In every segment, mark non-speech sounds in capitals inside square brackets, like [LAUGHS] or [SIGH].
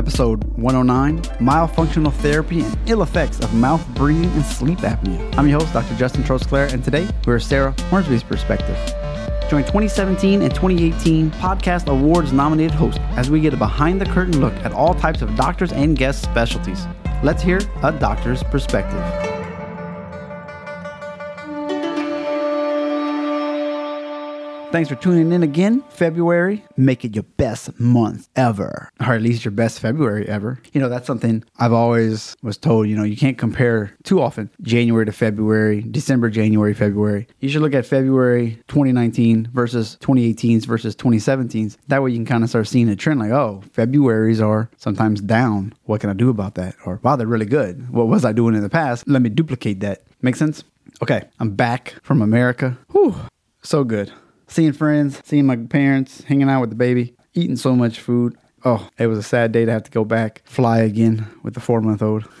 episode 109 Myofunctional Therapy and Ill Effects of Mouth Breathing and Sleep Apnea. I'm your host, Dr. Justin Trosclair, and today we're Sarah Hornsby's perspective. Join 2017 and 2018 Podcast Awards nominated host as we get a behind the curtain look at all types of doctors and guest specialties. Let's hear a doctor's perspective. Thanks for tuning in again. February, make it your best month ever, or at least your best February ever. You know, that's something I've always was told, you know, you can't compare too often January to February, December, January, February. You should look at February 2019 versus 2018's versus 2017's. That way you can kind of start seeing a trend like, oh, February's are sometimes down. What can I do about that? Or wow, they're really good. What was I doing in the past? Let me duplicate that. Make sense? Okay, I'm back from America. Whew, so good seeing friends, seeing my parents, hanging out with the baby, eating so much food. Oh, it was a sad day to have to go back, fly again with the four month old. [LAUGHS]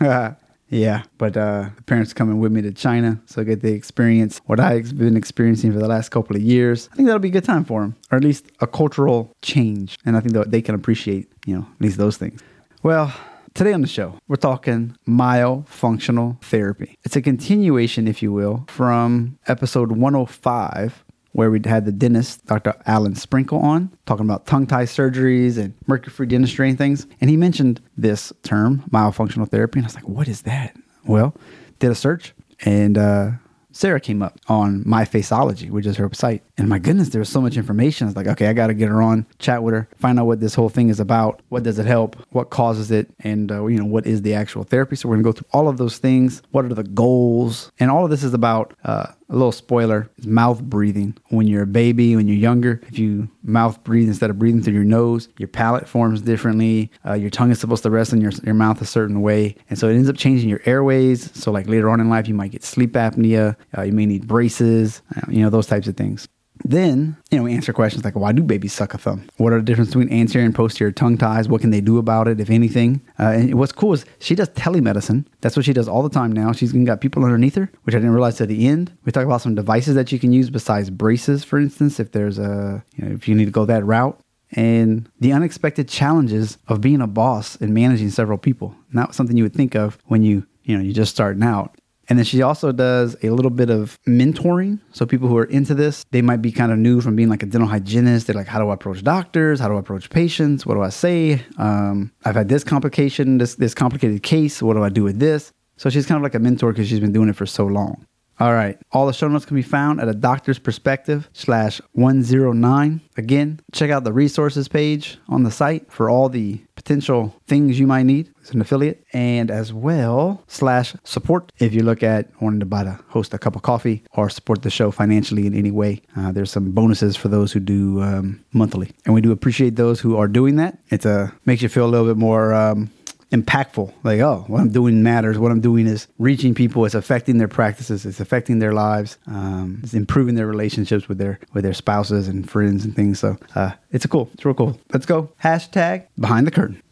yeah, but uh, the parents coming with me to China, so I get the experience what I've been experiencing for the last couple of years. I think that'll be a good time for them, or at least a cultural change, and I think that they can appreciate, you know, at least those things. Well, Today on the show, we're talking myofunctional therapy. It's a continuation, if you will, from episode 105 where we had the dentist, Dr. Alan Sprinkle, on talking about tongue tie surgeries and mercury free dentistry and things. And he mentioned this term, myofunctional therapy. And I was like, what is that? Well, did a search and uh, Sarah came up on My Faceology, which is her site. And my goodness, there was so much information. I was like, okay, I got to get her on, chat with her, find out what this whole thing is about. What does it help? What causes it? And, uh, you know, what is the actual therapy? So we're going to go through all of those things. What are the goals? And all of this is about uh, a little spoiler is mouth breathing. When you're a baby, when you're younger, if you mouth breathe instead of breathing through your nose, your palate forms differently. Uh, your tongue is supposed to rest in your, your mouth a certain way. And so it ends up changing your airways. So, like later on in life, you might get sleep apnea, uh, you may need braces, uh, you know, those types of things. Then, you know, we answer questions like, why do babies suck a thumb? What are the difference between anterior and posterior tongue ties? What can they do about it, if anything? Uh, and what's cool is she does telemedicine. That's what she does all the time now. She's got people underneath her, which I didn't realize at the end. We talk about some devices that you can use besides braces, for instance, if there's a, you know, if you need to go that route. And the unexpected challenges of being a boss and managing several people. Not something you would think of when you, you know, you're just starting out. And then she also does a little bit of mentoring. So people who are into this, they might be kind of new from being like a dental hygienist. They're like, how do I approach doctors? How do I approach patients? What do I say? Um, I've had this complication, this this complicated case. What do I do with this? So she's kind of like a mentor because she's been doing it for so long. All right. All the show notes can be found at a doctor's perspective slash 109. Again, check out the resources page on the site for all the potential things you might need as an affiliate and as well slash support if you look at wanting to buy to host a cup of coffee or support the show financially in any way. Uh, there's some bonuses for those who do um, monthly. And we do appreciate those who are doing that. It uh, makes you feel a little bit more um, impactful. Like, oh, what I'm doing matters. What I'm doing is reaching people. It's affecting their practices. It's affecting their lives. Um, it's improving their relationships with their with their spouses and friends and things. So uh, it's a cool. It's real cool. Let's go. Hashtag behind the curtain.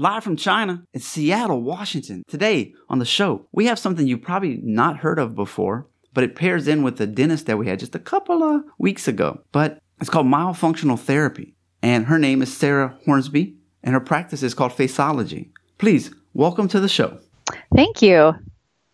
Live from China, it's Seattle, Washington. Today on the show, we have something you've probably not heard of before, but it pairs in with the dentist that we had just a couple of weeks ago. But it's called myofunctional therapy. And her name is Sarah Hornsby, and her practice is called Faceology. Please, welcome to the show. Thank you.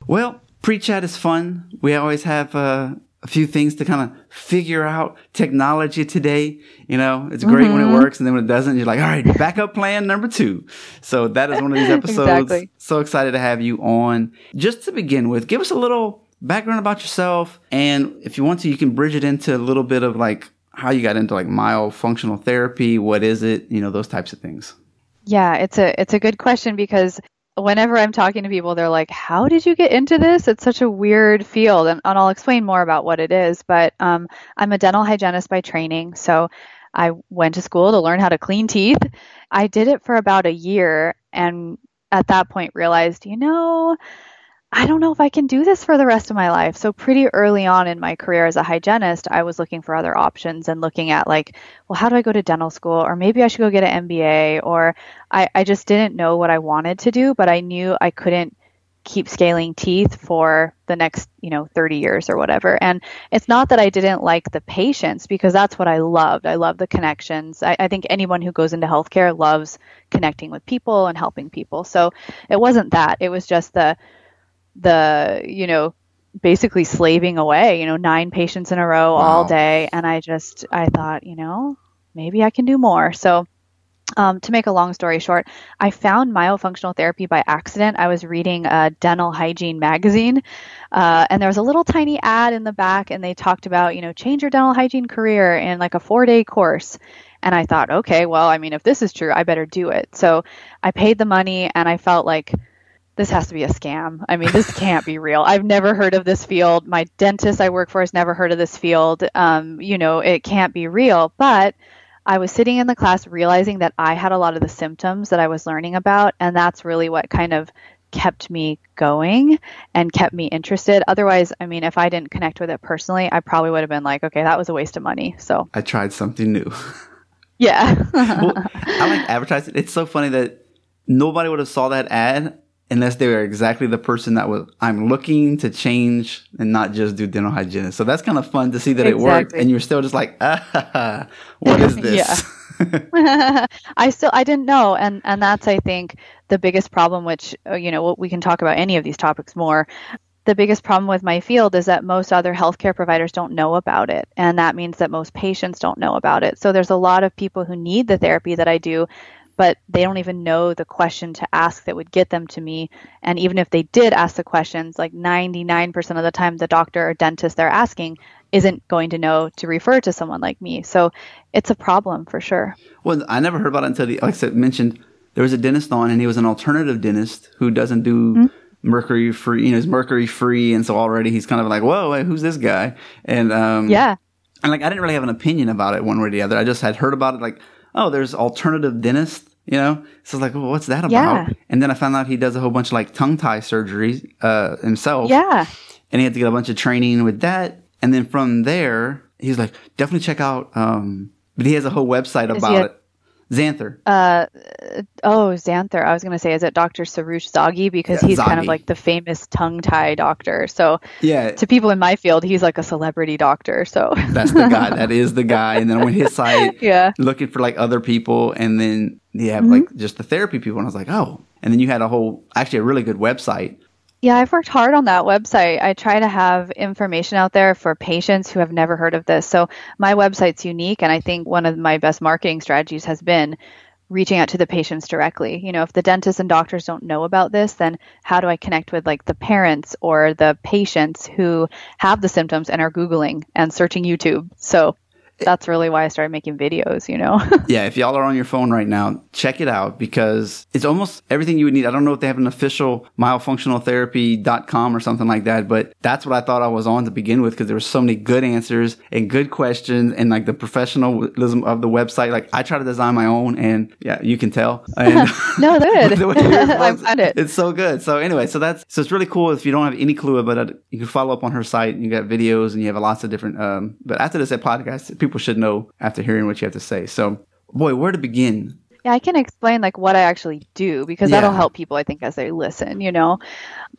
Well, pre chat is fun. We always have uh, a few things to kind of figure out technology today. You know, it's great mm-hmm. when it mm-hmm. works, and then when it doesn't, you're like, all right, backup plan number two. So that is one of these [LAUGHS] episodes. exactly. So excited to have you on. Just to begin with, give us a little background about yourself. And if you want to, you can bridge it into a little bit of like how you got into like myofunctional therapy, what is it, you know, those types of things. Yeah, it's a it's a good question because whenever I'm talking to people, they're like, "How did you get into this? It's such a weird field," and, and I'll explain more about what it is. But um, I'm a dental hygienist by training, so I went to school to learn how to clean teeth. I did it for about a year, and at that point realized, you know, I don't know if I can do this for the rest of my life. So, pretty early on in my career as a hygienist, I was looking for other options and looking at, like, well, how do I go to dental school? Or maybe I should go get an MBA. Or I, I just didn't know what I wanted to do, but I knew I couldn't keep scaling teeth for the next, you know, 30 years or whatever. And it's not that I didn't like the patients because that's what I loved. I love the connections. I, I, think anyone who goes into healthcare loves connecting with people and helping people. So it wasn't that. It was just the, the, you know, basically slaving away, you know, nine patients in a row wow. all day. And I just, I thought, you know, maybe I can do more. So um, to make a long story short, I found myofunctional therapy by accident. I was reading a dental hygiene magazine, uh, and there was a little tiny ad in the back, and they talked about, you know, change your dental hygiene career in like a four day course. And I thought, okay, well, I mean, if this is true, I better do it. So I paid the money, and I felt like this has to be a scam. I mean, this can't be real. I've never heard of this field. My dentist I work for has never heard of this field. Um, you know, it can't be real. But I was sitting in the class realizing that I had a lot of the symptoms that I was learning about, and that's really what kind of kept me going and kept me interested. Otherwise, I mean, if I didn't connect with it personally, I probably would have been like, okay, that was a waste of money. So I tried something new. Yeah. [LAUGHS] well, I like [LAUGHS] advertising. It's so funny that nobody would have saw that ad unless they were exactly the person that was I'm looking to change and not just do dental hygienist. So that's kind of fun to see that exactly. it worked and you're still just like, ah, what is [LAUGHS] this? [LAUGHS] [LAUGHS] I still I didn't know and and that's I think the biggest problem which uh, you know we can talk about any of these topics more the biggest problem with my field is that most other healthcare providers don't know about it. And that means that most patients don't know about it. So there's a lot of people who need the therapy that I do but they don't even know the question to ask that would get them to me. And even if they did ask the questions, like 99% of the time, the doctor or dentist they're asking isn't going to know to refer to someone like me. So it's a problem for sure. Well, I never heard about it until the, like I said, mentioned there was a dentist on and he was an alternative dentist who doesn't do. Mm-hmm mercury free, you know, he's mercury free. And so already he's kind of like, whoa, who's this guy? And, um, yeah. And like, I didn't really have an opinion about it one way or the other. I just had heard about it like, oh, there's alternative dentist, you know? So I was like, well, what's that about? Yeah. And then I found out he does a whole bunch of like tongue tie surgeries uh, himself. Yeah. And he had to get a bunch of training with that. And then from there, he's like, definitely check out, um, but he has a whole website about it. Xanther. Uh, oh, Xanther. I was going to say, is it Dr. Soroush Zaghi? Because yeah, he's Zaghi. kind of like the famous tongue tie doctor. So, yeah. To people in my field, he's like a celebrity doctor. So, that's the guy. That is the guy. And then on his [LAUGHS] site, yeah. looking for like other people. And then you have mm-hmm. like just the therapy people. And I was like, oh. And then you had a whole, actually, a really good website yeah, I've worked hard on that website. I try to have information out there for patients who have never heard of this. So my website's unique, and I think one of my best marketing strategies has been reaching out to the patients directly. You know, if the dentists and doctors don't know about this, then how do I connect with like the parents or the patients who have the symptoms and are Googling and searching YouTube? So that's really why I started making videos, you know? [LAUGHS] yeah, if y'all are on your phone right now, check it out because it's almost everything you would need. I don't know if they have an official myofunctionaltherapy.com or something like that, but that's what I thought I was on to begin with because there were so many good answers and good questions and like the professionalism of the website. Like I try to design my own and yeah, you can tell. [LAUGHS] And [LAUGHS] no, good. I found it. It's so good. So anyway, so that's, so it's really cool if you don't have any clue about it, you can follow up on her site. And you got videos and you have lots of different, um, but after this podcast, people should know after hearing what you have to say. So, boy, where to begin? Yeah, I can explain like what I actually do because yeah. that'll help people I think as they listen, you know.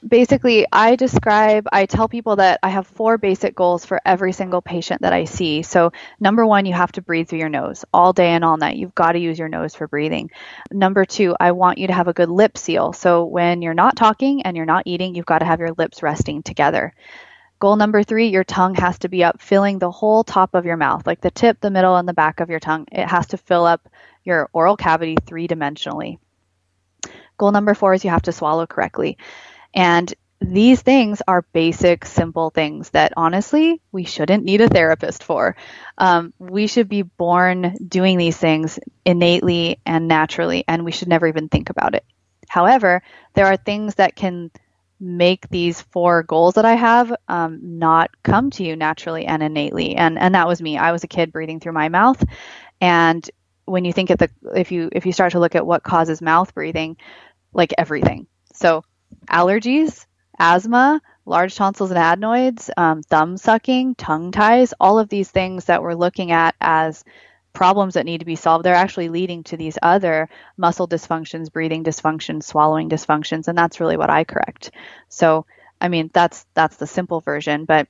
Basically, I describe I tell people that I have four basic goals for every single patient that I see. So, number 1, you have to breathe through your nose all day and all night. You've got to use your nose for breathing. Number 2, I want you to have a good lip seal. So, when you're not talking and you're not eating, you've got to have your lips resting together. Goal number three, your tongue has to be up, filling the whole top of your mouth, like the tip, the middle, and the back of your tongue. It has to fill up your oral cavity three dimensionally. Goal number four is you have to swallow correctly. And these things are basic, simple things that honestly we shouldn't need a therapist for. Um, we should be born doing these things innately and naturally, and we should never even think about it. However, there are things that can make these four goals that I have um, not come to you naturally and innately. And and that was me. I was a kid breathing through my mouth, and when you think of the if you if you start to look at what causes mouth breathing, like everything. So allergies, asthma, large tonsils and adenoids, um, thumb sucking, tongue ties, all of these things that we're looking at as problems that need to be solved, they're actually leading to these other muscle dysfunctions, breathing dysfunctions, swallowing dysfunctions, and that's really what I correct. So, I mean, that's that's the simple version, but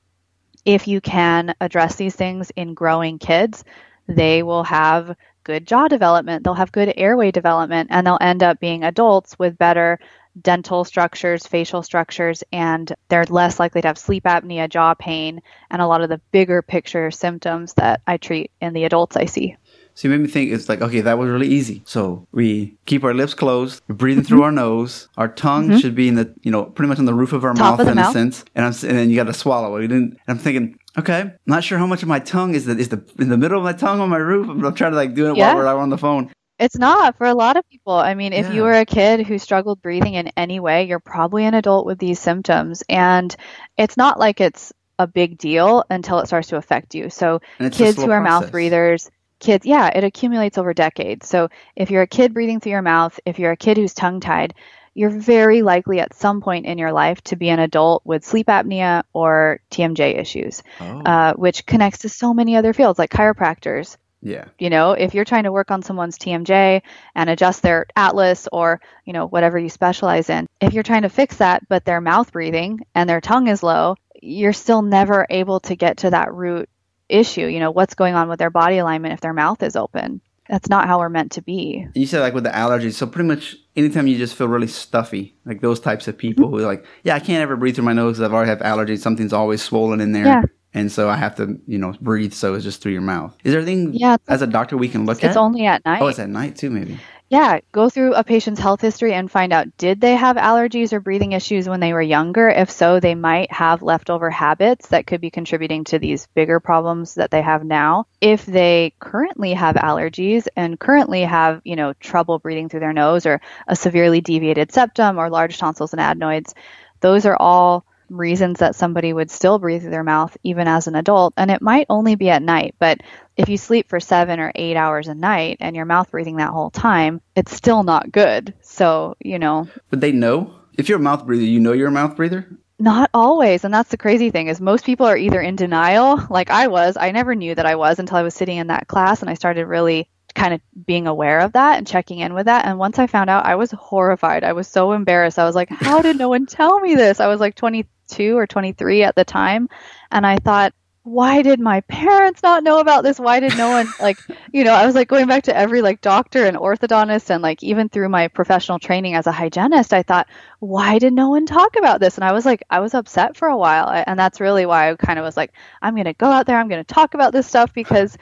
if you can address these things in growing kids, they will have good jaw development, they'll have good airway development, and they'll end up being adults with better dental structures, facial structures, and they're less likely to have sleep apnea, jaw pain, and a lot of the bigger picture symptoms that I treat in the adults I see. So you made me think it's like, okay, that was really easy. So we keep our lips closed, we're breathing mm-hmm. through our nose. Our tongue mm-hmm. should be in the, you know, pretty much on the roof of our Top mouth of in mouth. a sense. And I'm, and then you got to swallow it. And I'm thinking, okay, I'm not sure how much of my tongue is the, is the, in the middle of my tongue on my roof. I'm trying to like do it yeah. while we're on the phone. It's not for a lot of people. I mean, if yeah. you were a kid who struggled breathing in any way, you're probably an adult with these symptoms. And it's not like it's a big deal until it starts to affect you. So, kids who are process. mouth breathers, kids, yeah, it accumulates over decades. So, if you're a kid breathing through your mouth, if you're a kid who's tongue tied, you're very likely at some point in your life to be an adult with sleep apnea or TMJ issues, oh. uh, which connects to so many other fields like chiropractors, yeah. You know, if you're trying to work on someone's TMJ and adjust their atlas or, you know, whatever you specialize in, if you're trying to fix that, but their mouth breathing and their tongue is low, you're still never able to get to that root issue. You know, what's going on with their body alignment if their mouth is open? That's not how we're meant to be. You said like with the allergies. So pretty much anytime you just feel really stuffy, like those types of people mm-hmm. who are like, yeah, I can't ever breathe through my nose because I've already have allergies. Something's always swollen in there. Yeah and so I have to, you know, breathe. So it's just through your mouth. Is there anything, yeah, as a doctor, we can look it's at? It's only at night. Oh, it's at night too, maybe. Yeah, go through a patient's health history and find out did they have allergies or breathing issues when they were younger? If so, they might have leftover habits that could be contributing to these bigger problems that they have now. If they currently have allergies and currently have, you know, trouble breathing through their nose or a severely deviated septum or large tonsils and adenoids, those are all reasons that somebody would still breathe through their mouth even as an adult. And it might only be at night, but if you sleep for seven or eight hours a night and you're mouth breathing that whole time, it's still not good. So, you know. but they know? If you're a mouth breather, you know you're a mouth breather? Not always. And that's the crazy thing is most people are either in denial, like I was. I never knew that I was until I was sitting in that class and I started really kind of being aware of that and checking in with that. And once I found out, I was horrified. I was so embarrassed. I was like, how did no one tell me this? I was like 22 or 23 at the time. And I thought, why did my parents not know about this? Why did no one [LAUGHS] like, you know, I was like going back to every like doctor and orthodontist and like even through my professional training as a hygienist, I thought, why did no one talk about this? And I was like, I was upset for a while. And that's really why I kind of was like, I'm going to go out there, I'm going to talk about this stuff because,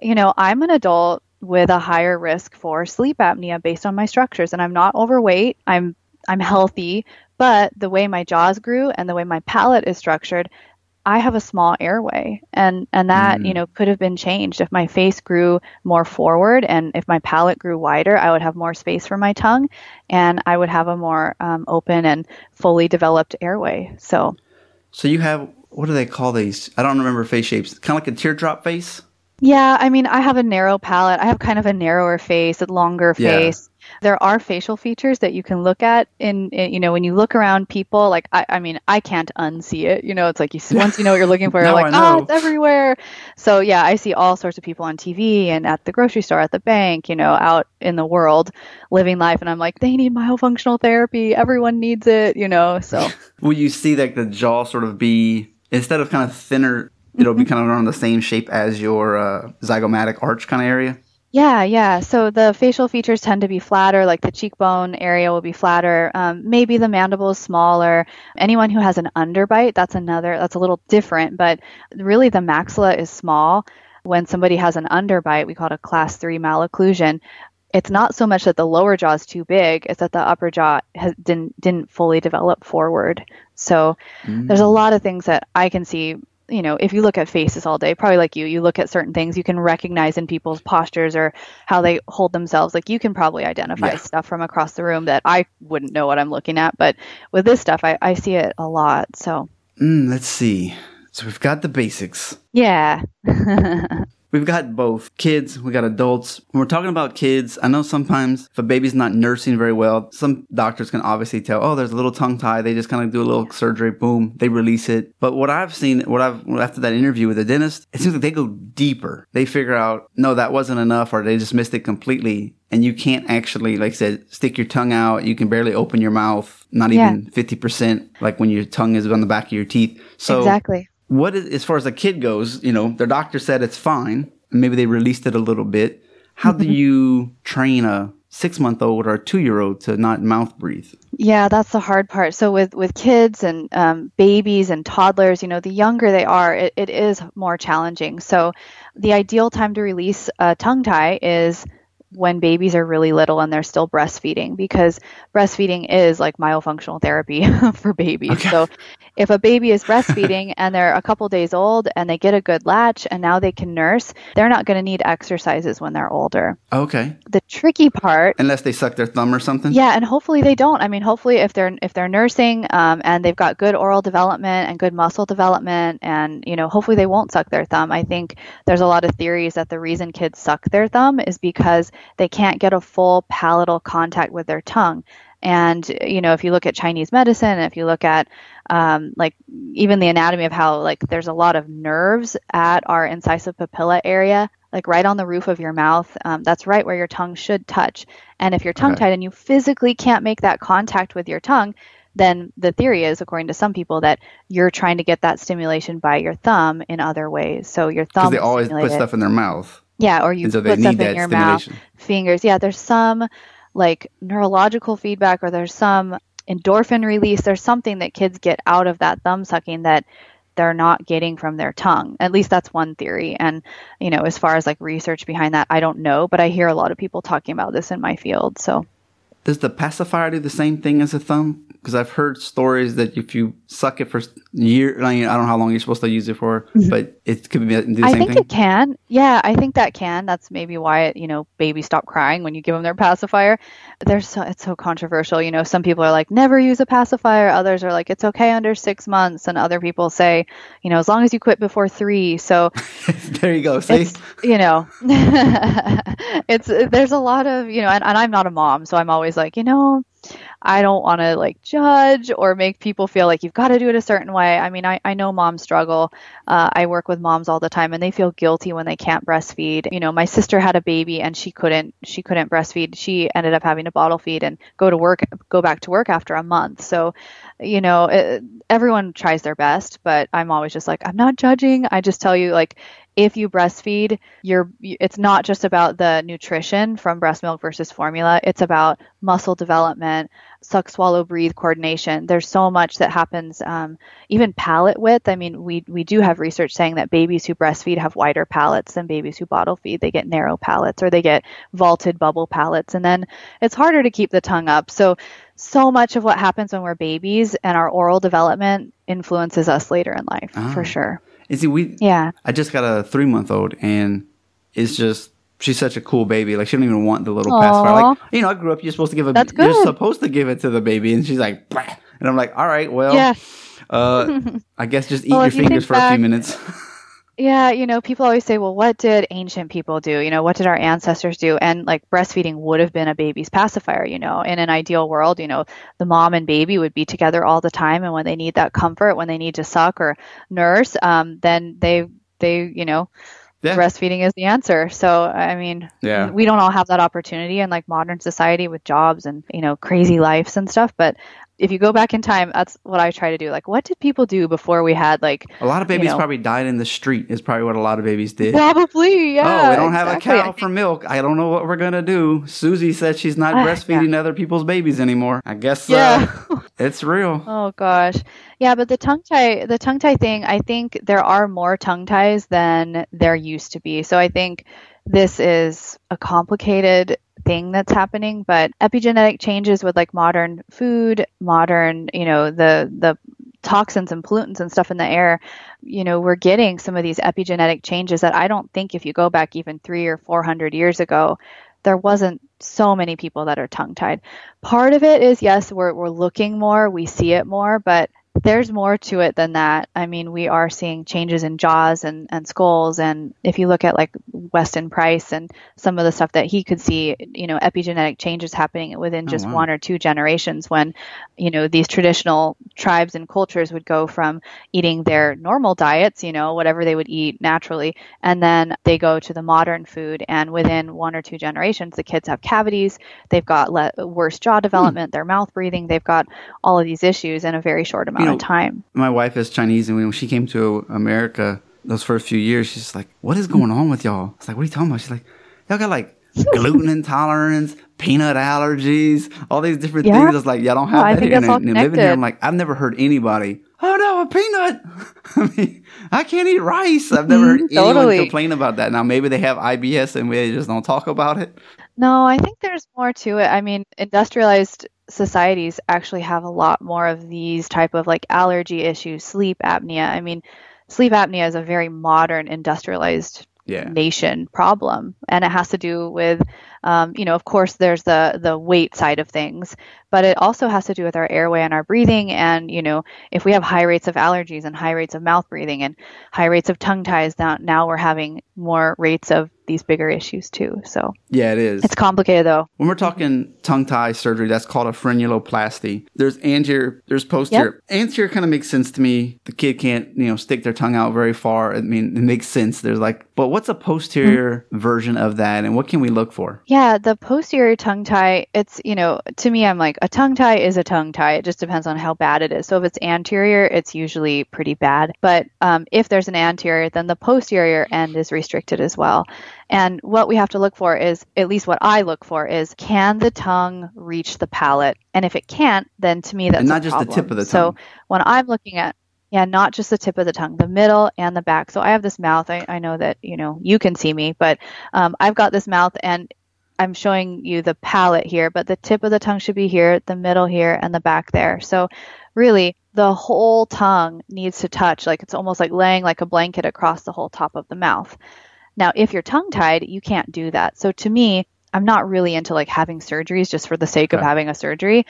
you know, I'm an adult with a higher risk for sleep apnea based on my structures and I'm not overweight. I'm I'm healthy, but the way my jaws grew and the way my palate is structured, I have a small airway and and that, mm. you know, could have been changed if my face grew more forward and if my palate grew wider, I would have more space for my tongue and I would have a more um, open and fully developed airway. So So you have what do they call these? I don't remember face shapes. Kind of like a teardrop face? Yeah, I mean, I have a narrow palate. I have kind of a narrower face, a longer face. There are facial features that you can look at in, in you know, when you look around people, like, I, I mean, I can't unsee it. You know, it's like you once you know what you're looking [LAUGHS] for, you're like, oh, it's everywhere. So, yeah, I see all sorts of people on TV and at the grocery store, at the bank, you know, out in the world living life. And I'm like, they need myofunctional therapy. Everyone needs it, you know, so. [LAUGHS] Will you see like the jaw sort of be, instead of kind of thinner, it'll be mm-hmm. kind of around the same shape as your uh, zygomatic arch kind of area? Yeah, yeah. So the facial features tend to be flatter, like the cheekbone area will be flatter. Um, maybe the mandible is smaller. Anyone who has an underbite, that's another, that's a little different, but really the maxilla is small. When somebody has an underbite, we call it a class three malocclusion. It's not so much that the lower jaw is too big; it's that the upper jaw has, didn't didn't fully develop forward. So mm. there's a lot of things that I can see you know, if you look at faces all day, probably like you, you look at certain things you can recognize in people's postures or how they hold themselves. Like you can probably identify yeah. stuff from across the room that I wouldn't know what I'm looking at. But with this stuff, I, I see it a lot. So mm, let's see. So we've got the basics. Yeah. [LAUGHS] We've got both kids, we got adults. When we're talking about kids, I know sometimes if a baby's not nursing very well, some doctors can obviously tell, oh, there's a little tongue tie. They just kind of do a little surgery, boom, they release it. But what I've seen, what I've, after that interview with the dentist, it seems like they go deeper. They figure out, no, that wasn't enough, or they just missed it completely. And you can't actually, like I said, stick your tongue out. You can barely open your mouth, not Yeah. even 50%, like when your tongue is on the back of your teeth. So, exactly. What is, as far as a kid goes, you know, their doctor said it's fine. Maybe they released it a little bit. How do [LAUGHS] you train a six month old or a two year old to not mouth breathe? Yeah, that's the hard part. So with with kids and um, babies and toddlers, you know, the younger they are, it, it is more challenging. So the ideal time to release a tongue tie is when babies are really little and they're still breastfeeding because breastfeeding is like myofunctional therapy [LAUGHS] for babies. Okay. So if a baby is breastfeeding and they're a couple days old and they get a good latch and now they can nurse, they're not going to need exercises when they're older. Okay. The tricky part Unless they suck their thumb or something? yeah, and hopefully they don't. I mean, hopefully if they're if they're nursing um, and they've got good oral development and good muscle development, and you know, hopefully they won't suck their thumb. I think there's a lot of theories that the reason kids suck their thumb is because they can't get a full palatal contact with their tongue. And you know, if you look at Chinese medicine, if you look at um, like even the anatomy of how like there's a lot of nerves at our incisive papilla area, like right on the roof of your mouth. Um, that's right where your tongue should touch. And if you're tongue Okay. tied and you physically can't make that contact with your tongue, then the theory is, according to some people, that you're trying to get that stimulation by your thumb in other ways. So your Because thumb they always put it. stuff in their mouth. Yeah, or you so put stuff in your mouth, fingers. Yeah, there's some like neurological feedback or there's some endorphin release. There's something that kids get out of that thumb sucking that they're not getting from their tongue. At least that's one theory. And, you know, as far as like research behind that, I don't know, but I hear a lot of people talking about this in my field. So, Does the pacifier do the same thing as a thumb? Because I've heard stories that if you suck it for year, I, mean, I don't know how long you're supposed to use it for, but it could be do the Mm-hmm. I same think thing. it can. Yeah, I think that can. That's maybe why it, you know babies stop crying when you give them their pacifier. There's so it's so controversial. You know, some people are like never use a pacifier. Others are like it's okay under six months, and other people say, you know, as long as you quit before three. So [LAUGHS] there you go. See, it's you know, [LAUGHS] it's there's a lot of you know, and, and I'm not a mom, so I'm always like, you know. I don't want to like judge or make people feel like you've got to do it a certain way. I mean, I, I know moms struggle. Uh, I work with moms all the time and they feel guilty when they can't breastfeed. You know, my sister had a baby and she couldn't, she couldn't breastfeed. She ended up having to bottle feed and go to work, go back to work after a month. So, you know, it, everyone tries their best, but I'm always just like, I'm not judging. I just tell you like, if you breastfeed, you're it's not just about the nutrition from breast milk versus formula. It's about muscle development, suck, swallow, breathe coordination. There's so much that happens. Um, even palate width. I mean, we we do have research saying that babies who breastfeed have wider palates than babies who bottle feed. They get narrow palates or they get vaulted bubble palates, and then it's harder to keep the tongue up. So so much of what happens when we're babies and our oral development influences us later in life Ah. for sure. And see, we Yeah. I just got a three month old, and it's just she's such a cool baby. Like she don't even want the little pacifier. Like you know, I grew up. You're supposed to give a. That's good. You're supposed to give it to the baby, and she's like, "Bah." and I'm like, all right, well, Yeah. uh, [LAUGHS] I guess just eat Well, your if you fingers for a few minutes. [LAUGHS] Yeah, you know, people always say, well, what did ancient people do? You know, what did our ancestors do? And like breastfeeding would have been a baby's pacifier, you know. In an ideal world, you know, the mom and baby would be together all the time and when they need that comfort, when they need to suck or nurse, um, then they they, you know, yeah, breastfeeding is the answer. So, I mean, Yeah. we don't all have that opportunity in like modern society with jobs and, you know, crazy lives and stuff, but if you go back in time, that's what I try to do. Like, what did people do before we had like a lot of babies know. probably died in the street. Is probably what a lot of babies did. Probably, yeah. oh, we don't have a cow for milk. I don't know what we're gonna do. Susie said she's not Ah, breastfeeding other people's babies anymore. I guess Yeah. uh, [LAUGHS] it's real. Oh gosh. Yeah, but the tongue tie the tongue tie thing, I think there are more tongue ties than there used to be. So I think this is a complicated thing that's happening, but epigenetic changes with like modern food, modern, you know, the the toxins and pollutants and stuff in the air, you know, we're getting some of these epigenetic changes that I don't think if you go back even 3 or 400 years ago, there wasn't so many people that are tongue tied. Part of it is yes, we're we're looking more, we see it more, but there's more to it than that. I mean, we are seeing changes in jaws and, and skulls. And if you look at like Weston Price and some of the stuff that he could see, you know, epigenetic changes happening within just oh, wow. one or two generations when, you know, these traditional tribes and cultures would go from eating their normal diets, you know, whatever they would eat naturally, and then they go to the modern food. And within one or two generations, the kids have cavities, they've got le- worse jaw hmm. development, hmm. their mouth breathing, they've got all of these issues in a very short amount you know, of time. My wife is Chinese, and when she came to America those first few years, she's like, "What is going on with y'all?" It's like, "What are you talking about?" She's like, "Y'all got like gluten intolerance, peanut allergies, all these different yeah. things." It's like, "Y'all don't have that here." And, and living here, I'm like, I've never heard anybody. Oh no, a peanut! [LAUGHS] I mean, I can't eat rice. I've never heard mm-hmm. anyone totally. complain about that. Now maybe they have IBS and we just don't talk about it. No, I think there's more to it. I mean, industrialized societies actually have a lot more of these type of like allergy issues, sleep apnea. I mean, sleep apnea is a very modern industrialized yeah. nation problem, and it has to do with, um, you know, of course, there's the the weight side of things, but it also has to do with our airway and our breathing. And you know, if we have high rates of allergies and high rates of mouth breathing and high rates of tongue ties, now now we're having more rates of these bigger issues too. So yeah, it is. It's complicated though. When we're talking tongue tie surgery, that's called a frenuloplasty. There's anterior, there's posterior. Yep. Anterior kind of makes sense to me. The kid can't, you know, stick their tongue out very far. I mean, it makes sense. There's like, but what's a posterior mm-hmm. version of that, and what can we look for? Yeah, the posterior tongue tie. It's you know, to me, I'm like a tongue tie is a tongue tie. It just depends on how bad it is. So if it's anterior, it's usually pretty bad. But um, if there's an anterior, then the posterior end is restricted as well. And what we have to look for is, at least what I look for, is can the tongue reach the palate? And if it can't, then to me that's and not just problem. the tip of the tongue. So when I'm looking at yeah, not just the tip of the tongue, the middle and the back. So I have this mouth. I, I know that you know you can see me, but um, I've got this mouth, and I'm showing you the palate here. But the tip of the tongue should be here, the middle here, and the back there. So really, the whole tongue needs to touch. Like it's almost like laying like a blanket across the whole top of the mouth. Now, if you're tongue tied, you can't do that. So to me, I'm not really into like having surgeries just for the sake of having a surgery.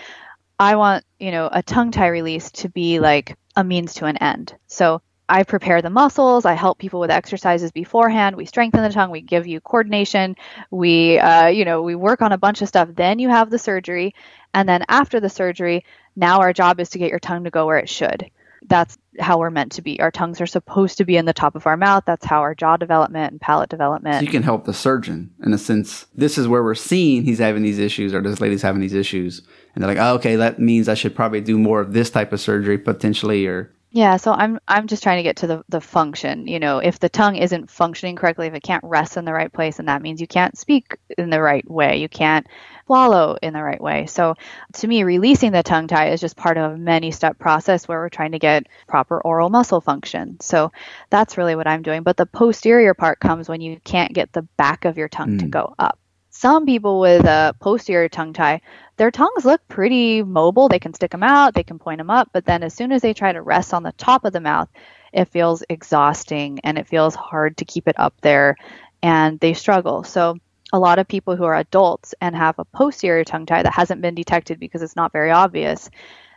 I want, you know, a tongue tie release to be like a means to an end. So I prepare the muscles. I help people with exercises beforehand. We strengthen the tongue. We give you coordination. We, uh, you know, we work on a bunch of stuff. Then you have the surgery, and then after the surgery, now our job is to get your tongue to go where it should that's how we're meant to be. Our tongues are supposed to be in the top of our mouth. That's how our jaw development and palate development. So you can help the surgeon in a sense. This is where we're seeing he's having these issues or this lady's having these issues. And they're like, oh, okay, that means I should probably do more of this type of surgery potentially or yeah, so I'm I'm just trying to get to the the function. You know, if the tongue isn't functioning correctly, if it can't rest in the right place, and that means you can't speak in the right way, you can't swallow in the right way. So to me, releasing the tongue tie is just part of a many step process where we're trying to get proper oral muscle function. So that's really what I'm doing. But the posterior part comes when you can't get the back of your tongue mm. to go up. Some people with a posterior tongue tie their tongues look pretty mobile. They can stick them out, they can point them up, but then as soon as they try to rest on the top of the mouth, it feels exhausting and it feels hard to keep it up there and they struggle. So, a lot of people who are adults and have a posterior tongue tie that hasn't been detected because it's not very obvious,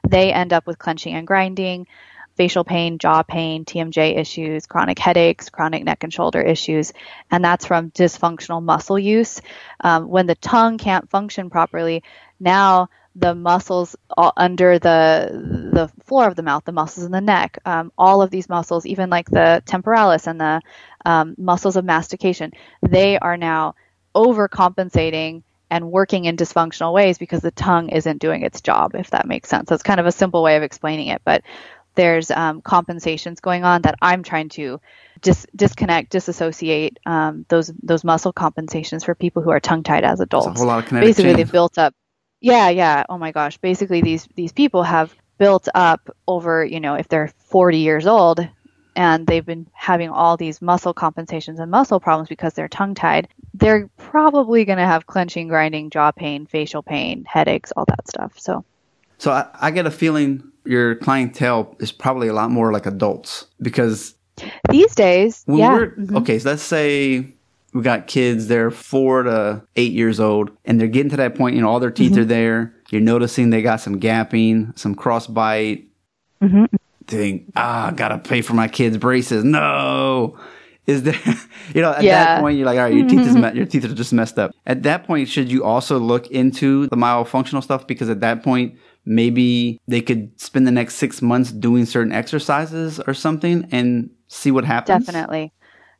they end up with clenching and grinding, facial pain, jaw pain, TMJ issues, chronic headaches, chronic neck and shoulder issues, and that's from dysfunctional muscle use. Um, when the tongue can't function properly, now the muscles under the the floor of the mouth, the muscles in the neck, um, all of these muscles, even like the temporalis and the um, muscles of mastication, they are now overcompensating and working in dysfunctional ways because the tongue isn't doing its job, if that makes sense. That's kind of a simple way of explaining it, but there's um, compensations going on that I'm trying to dis- disconnect, disassociate um, those those muscle compensations for people who are tongue tied as adults. Basically, they've built up yeah, yeah. Oh my gosh. Basically, these these people have built up over, you know, if they're 40 years old and they've been having all these muscle compensations and muscle problems because they're tongue tied, they're probably going to have clenching, grinding, jaw pain, facial pain, headaches, all that stuff. So, so I, I get a feeling your clientele is probably a lot more like adults because these days, yeah. Mm-hmm. Okay, so let's say we got kids they're four to eight years old and they're getting to that point you know all their teeth mm-hmm. are there you're noticing they got some gapping some cross bite mm-hmm. think, ah, gotta pay for my kids' braces. No. Is there, [LAUGHS] you know, at Yeah. that point, you're like, all right, your teeth is me- your teeth are just messed up. At that point, should you also look into the myofunctional stuff? Because at that point, maybe they could spend the next six months doing certain exercises or something and see what happens. Definitely.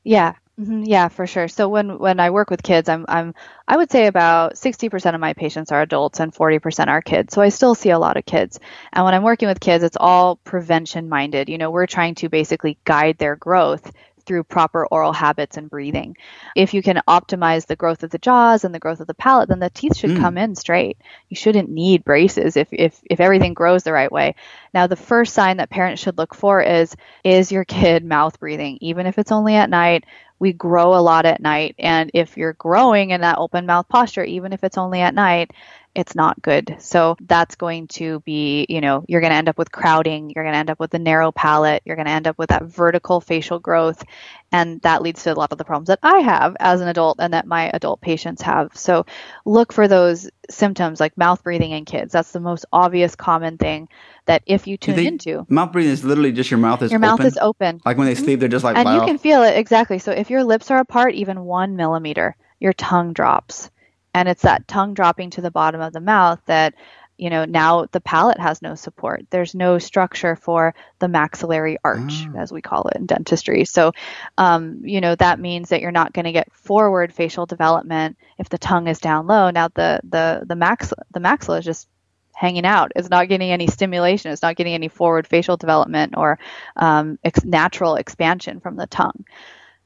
Yeah. Mhm, Yeah, for sure. So when when I work with kids, I'm I'm I would say about 60% of my patients are adults and 40% are kids. So I still see a lot of kids. And when I'm working with kids, it's all prevention minded. You know, we're trying to basically guide their growth through proper oral habits and breathing. If you can optimize the growth of the jaws and the growth of the palate, then the teeth should Mm. come in straight. You shouldn't need braces if, if if everything grows the right way. Now, the first sign that parents should look for is is your kid mouth breathing, even if it's only at night. We grow a lot at night, and if you're growing in that open mouth posture, even if it's only at night, it's not good. So that's going to be, you know, you're going to end up with crowding, you're going to end up with a narrow palate, you're going to end up with that vertical facial growth, and that leads to a lot of the problems that I have as an adult and that my adult patients have. So look for those symptoms like mouth breathing in kids. That's the most obvious common thing that if you tune they- into, Mouth breathing is literally just your mouth is your mouth open. is open. Like when they mm-hmm. sleep, they're just like, And you can feel it exactly. So if your lips are apart even one millimeter, your tongue drops. And it's that tongue dropping to the bottom of the mouth that, you know, now the palate has no support. There's no structure for the maxillary arch, Ah. as we call it in dentistry. So, um, you know, that means that you're not going to get forward facial development if the tongue is down low. Now the the the max the maxilla is just hanging out. It's not getting any stimulation. It's not getting any forward facial development or um, ex- natural expansion from the tongue.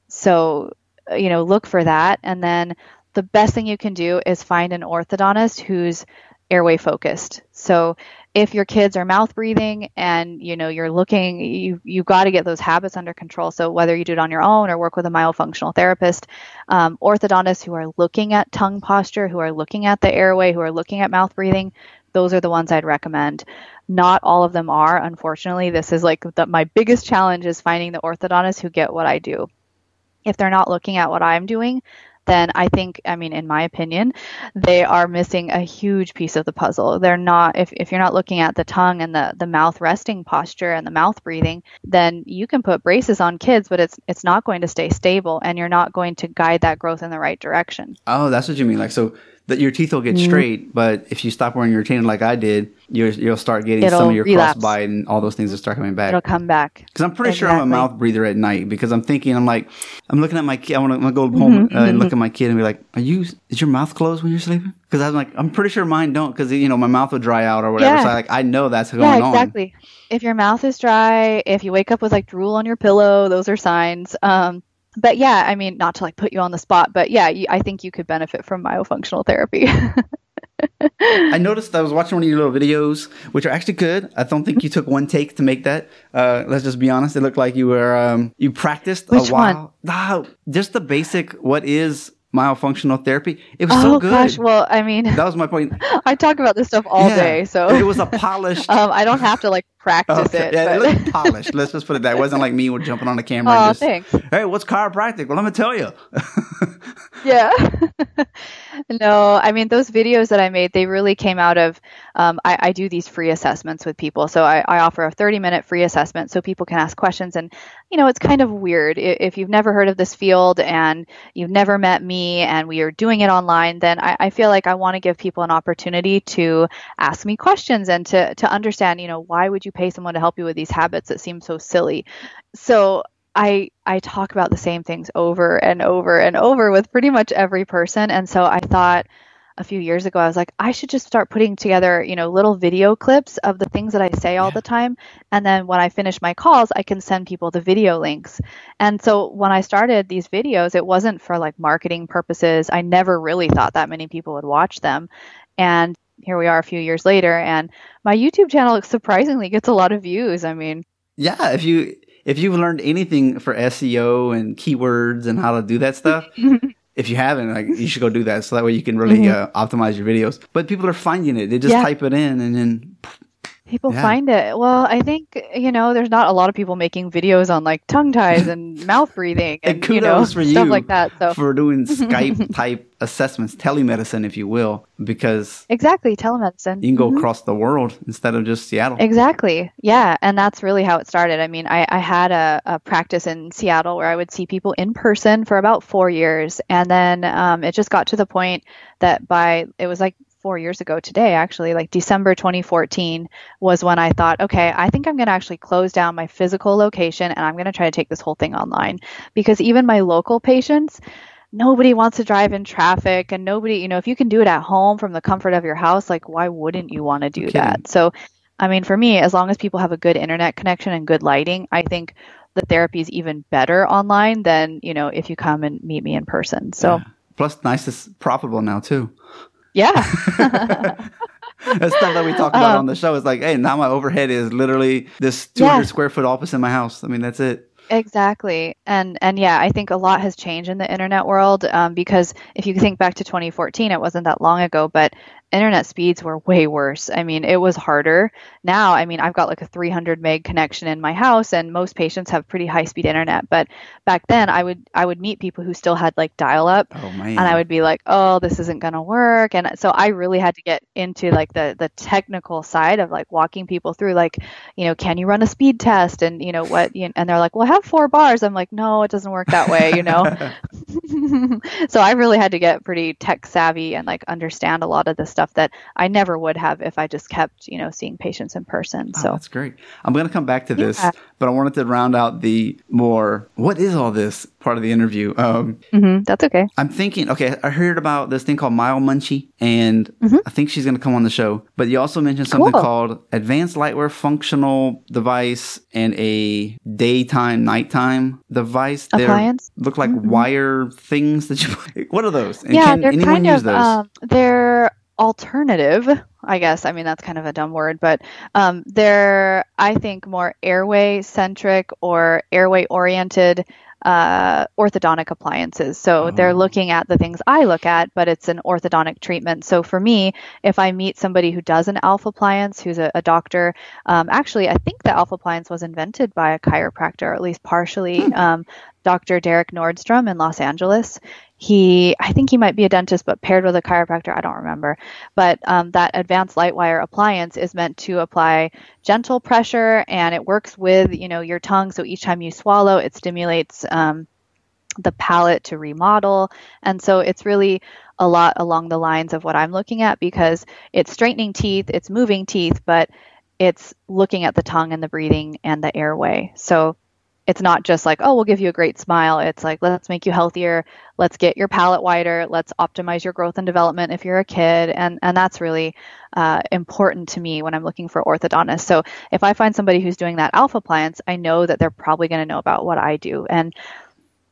So, you know, look for that. And then the best thing you can do is find an orthodontist who's airway focused. So, if your kids are mouth breathing and you know you're looking you you've got to get those habits under control. So whether you do it on your own or work with a myofunctional therapist um, orthodontists who are looking at tongue posture who are looking at the airway who are looking at mouth breathing those are the ones i'd recommend. Not all of them are unfortunately. This is like the, my biggest challenge is finding the orthodontists who get what i do. If they're not looking at what i'm doing then I think, I mean, in my opinion, they are missing a huge piece of the puzzle. They're not, if, if you're not looking at the tongue and the, the mouth resting posture and the mouth breathing, then you can put braces on kids, but it's, it's not going to stay stable and you're not going to guide that growth in the right direction. Oh, that's what you mean. Like so that your teeth will get Mm-hmm. straight, but if you stop wearing your retainer like I did, you're, you'll start getting some It'll of your relapse. crossbite and all those things will start coming back. It'll come back. Because I'm pretty sure I'm a mouth breather at night because I'm thinking I'm like I'm looking at my kid. I want to go home Mm-hmm, uh, and look at my kid and be like, "Are you? Is your mouth closed when you're sleeping?" Because I'm like, I'm pretty sure mine don't because you know my mouth will dry out or whatever. Yeah. So I, like I know that's going Yeah, on. exactly. If your mouth is dry, if you wake up with like drool on your pillow, those are signs. Um, but yeah, I mean, not to like put you on the spot, but yeah, I think you could benefit from myofunctional therapy. [LAUGHS] I noticed I was watching one of your little videos, which are actually good. I don't think you took one take to make that. Uh, let's just be honest. It looked like you were um, you practiced Which a one? while. Ah, just the basic. What is myofunctional therapy? It was oh so good. gosh, well, I mean, that was my point. [LAUGHS] I talk about this stuff all Yeah. day, so it was a polished. [LAUGHS] um, I don't have to like practice Okay, it. Yeah, it but- looked [LAUGHS] polished. Let's just put it that. It wasn't like me jumping on the camera oh, and just, thanks. hey, what's chiropractic? Well, let me tell you. [LAUGHS] Yeah. [LAUGHS] no, I mean, those videos that I made, they really came out of, um, I, I do these free assessments with people. So I, I offer a 30 minute free assessment so people can ask questions. And, you know, it's kind of weird. If you've never heard of this field and you've never met me and we are doing it online, then I, I feel like I want to give people an opportunity to ask me questions and to, to understand, you know, why would you pay someone to help you with these habits that seem so silly? So I I talk about the same things over and over and over with pretty much every person and so I thought a few years ago I was like I should just start putting together, you know, little video clips of the things that I say all Yeah. the time and then when I finish my calls I can send people the video links. And so when I started these videos it wasn't for like marketing purposes. I never really thought that many people would watch them. And here we are a few years later and my YouTube channel [LAUGHS] surprisingly gets a lot of views. I mean, yeah, if you if you've learned anything for SEO and keywords and how to do that stuff, [LAUGHS] if you haven't, like you should go do that so that way you can really Mhm. uh, optimize your videos. But people are finding it; they just Yeah. type it in and then People Yeah. find it. Well, I think, you know, there's not a lot of people making videos on like tongue ties and [LAUGHS] mouth breathing And and, you know, kudos for stuff you like that. So for doing Skype [LAUGHS] type assessments, telemedicine, if you will, because exactly, telemedicine. you can go Mhm. across the world instead of just Seattle. Exactly. Yeah. And that's really how it started. I mean, I, I had a, a practice in Seattle where I would see people in person for about four years. And then um, it just got to the point that by, it was like four years ago today, actually, like December 2014 was when I thought, okay, I think I'm going to actually close down my physical location and I'm going to try to take this whole thing online. Because even my local patients, nobody wants to drive in traffic and nobody, you know, if you can do it at home from the comfort of your house, like why wouldn't you want to do kidding. that? So, I mean, for me, as long as people have a good internet connection and good lighting, I think the therapy is even better online than, you know, if you come and meet me in person. So, Yeah. Plus, nice is profitable now too. Yeah. [LAUGHS] That's stuff that we talk about Um, on the show. It's like, hey, now my overhead is literally this 200 Yeah. square foot office in my house. I mean, that's it. Exactly. And and yeah, I think a lot has changed in the internet world um, because if you think back to 2014, it wasn't that long ago, but internet speeds were way worse. I mean, it was harder. Now, I mean, I've got like a 300 meg connection in my house and most patients have pretty high speed internet, but back then I would I would meet people who still had like dial up Oh and I would be like, "Oh, this isn't going to work." And so I really had to get into like the the technical side of like walking people through like, you know, can you run a speed test and you know what you and they're like, "Well, I have four bars." I'm like, "No, it doesn't work that way," you know. [LAUGHS] [LAUGHS] so I really had to get pretty tech savvy and like understand a lot of the stuff that I never would have if I just kept, you know, seeing patients in person. Oh, So that's great. I'm going to come back to this, Yeah. But I wanted to round out the more what is all this part of the interview. Um, mhm, that's okay. I'm thinking, okay, I heard about this thing called Myo Munchee, and I think she's going to come on the show. But you also mentioned something Mm-hmm. Cool. called Advanced Lightwire Functional Device and a daytime, nighttime device. They're- Appliance? Look like wire things that you. [LAUGHS] What are those? And yeah, can they're anyone kind use of those? um, they're alternative, I guess. I mean, that's kind of a dumb word, but um, they're I think more airway centric or airway oriented uh, orthodontic appliances. So they're Oh. looking at the things I look at, but it's an orthodontic treatment. So for me, if I meet somebody who does an Alpha appliance, who's a, a doctor, um, actually, I think the Alpha appliance was invented by a chiropractor, or at least partially. Um, Dr. Darick Nordstrom in Los Angeles. He, I think he might be a dentist, but paired with a chiropractor, I don't remember. But um, that advanced light wire appliance is meant to apply gentle pressure, and it works with you know your tongue. So each time you swallow, it stimulates um, the palate to remodel, and so it's really a lot along the lines of what I'm looking at because it's straightening teeth, it's moving teeth, but it's looking at the tongue and the breathing and the airway. So it's not just like, oh, we'll give you a great smile. It's like, let's make you healthier. Let's get your palate wider. Let's optimize your growth and development if you're a kid. And, and that's really uh, important to me when I'm looking for orthodontists. So if I find somebody who's doing that alpha appliance, I know that they're probably going to know about what I do. And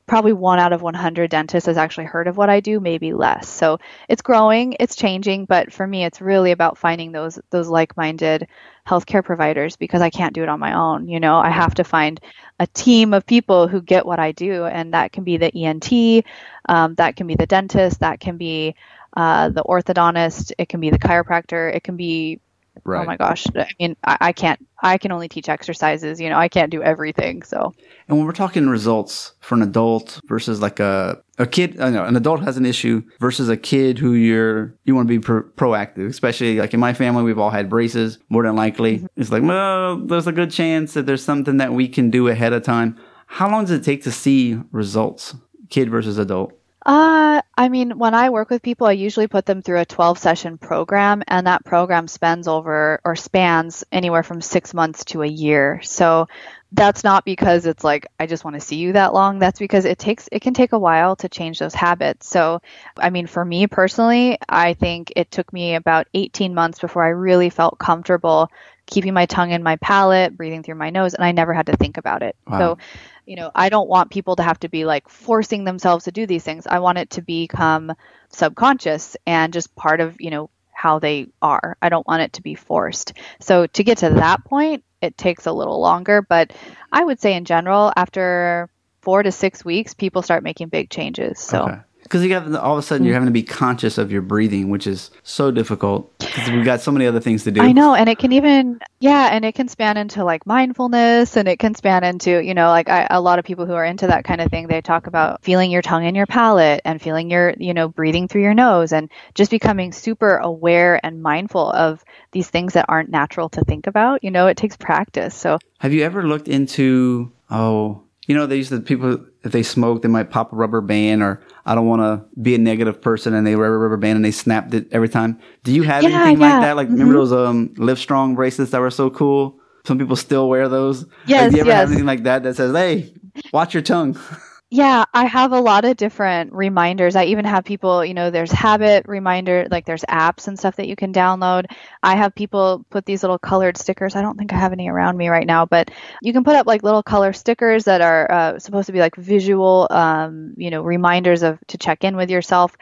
probably one out of 100 dentists has actually heard of what I do, maybe less. So it's growing, it's changing, but for me, it's really about finding those those like-minded healthcare providers because I can't do it on my own. You know, I have to find a team of people who get what I do, and that can be the ENT, um, that can be the dentist, that can be uh, the orthodontist, it can be the chiropractor, it can be Oh right. oh my gosh, I mean, I, I can't, I can only teach exercises. You know, I can't do everything. So And when we're talking results for an adult versus like a a kid, I know an adult has an issue versus a kid who you're you want to be pro- proactive. Especially like in my family, we've all had braces. More than likely, mm-hmm. it's like well, there's a good chance that there's something that we can do ahead of time. How long does it take to see results, kid versus adult? Uh, I mean, when I work with people, I usually put them through a 12 session program, and that program spans over or spans anywhere from six months to a year. So that's not because it's like, I just want to see you that long. That's because it takes, it can take a while to change those habits. So, I mean, for me personally, I think it took me about 18 months before I really felt comfortable keeping my tongue in my palate, breathing through my nose, and I never had to think about it. Wow. So, you know, I don't want people to have to be like forcing themselves to do these things. I want it to become subconscious and just part of, you know, how they are. I don't want it to be forced. So to get to that point, it takes a little longer, but I would say in general, after four to six weeks, people start making big changes. So Okay. Because you have all of a sudden you're mm. having to be conscious of your breathing, which is so difficult because we've got so many other things to do. I know, and it can even yeah, and it can span into like mindfulness, and it can span into you know like I, a lot of people who are into that kind of thing. They talk about feeling your tongue in your palate and feeling your you know breathing through your nose and just becoming super aware and mindful of these things that aren't natural to think about. You know, it takes practice. So have you ever looked into oh you know, they used to people if they smoke, they might pop a rubber band, or I don't want to be a negative person, and they wear a rubber band and they snapped it every time. Do you have yeah, anything yeah. like that? Like, mm-hmm. remember those um Livestrong bracelets that were so cool? Some people still wear those. Yes, like, do you ever yes. have anything like that that says, "Hey, watch your tongue"? [LAUGHS] Yeah, I have a lot of different reminders. I even have people, you know, there's habit reminder, like there's apps and stuff that you can download. I have people put these little colored stickers. I don't think I have any around me right now, but you can put up like little color stickers that are uh, supposed to be like visual, um, you know, reminders of to check in with yourself.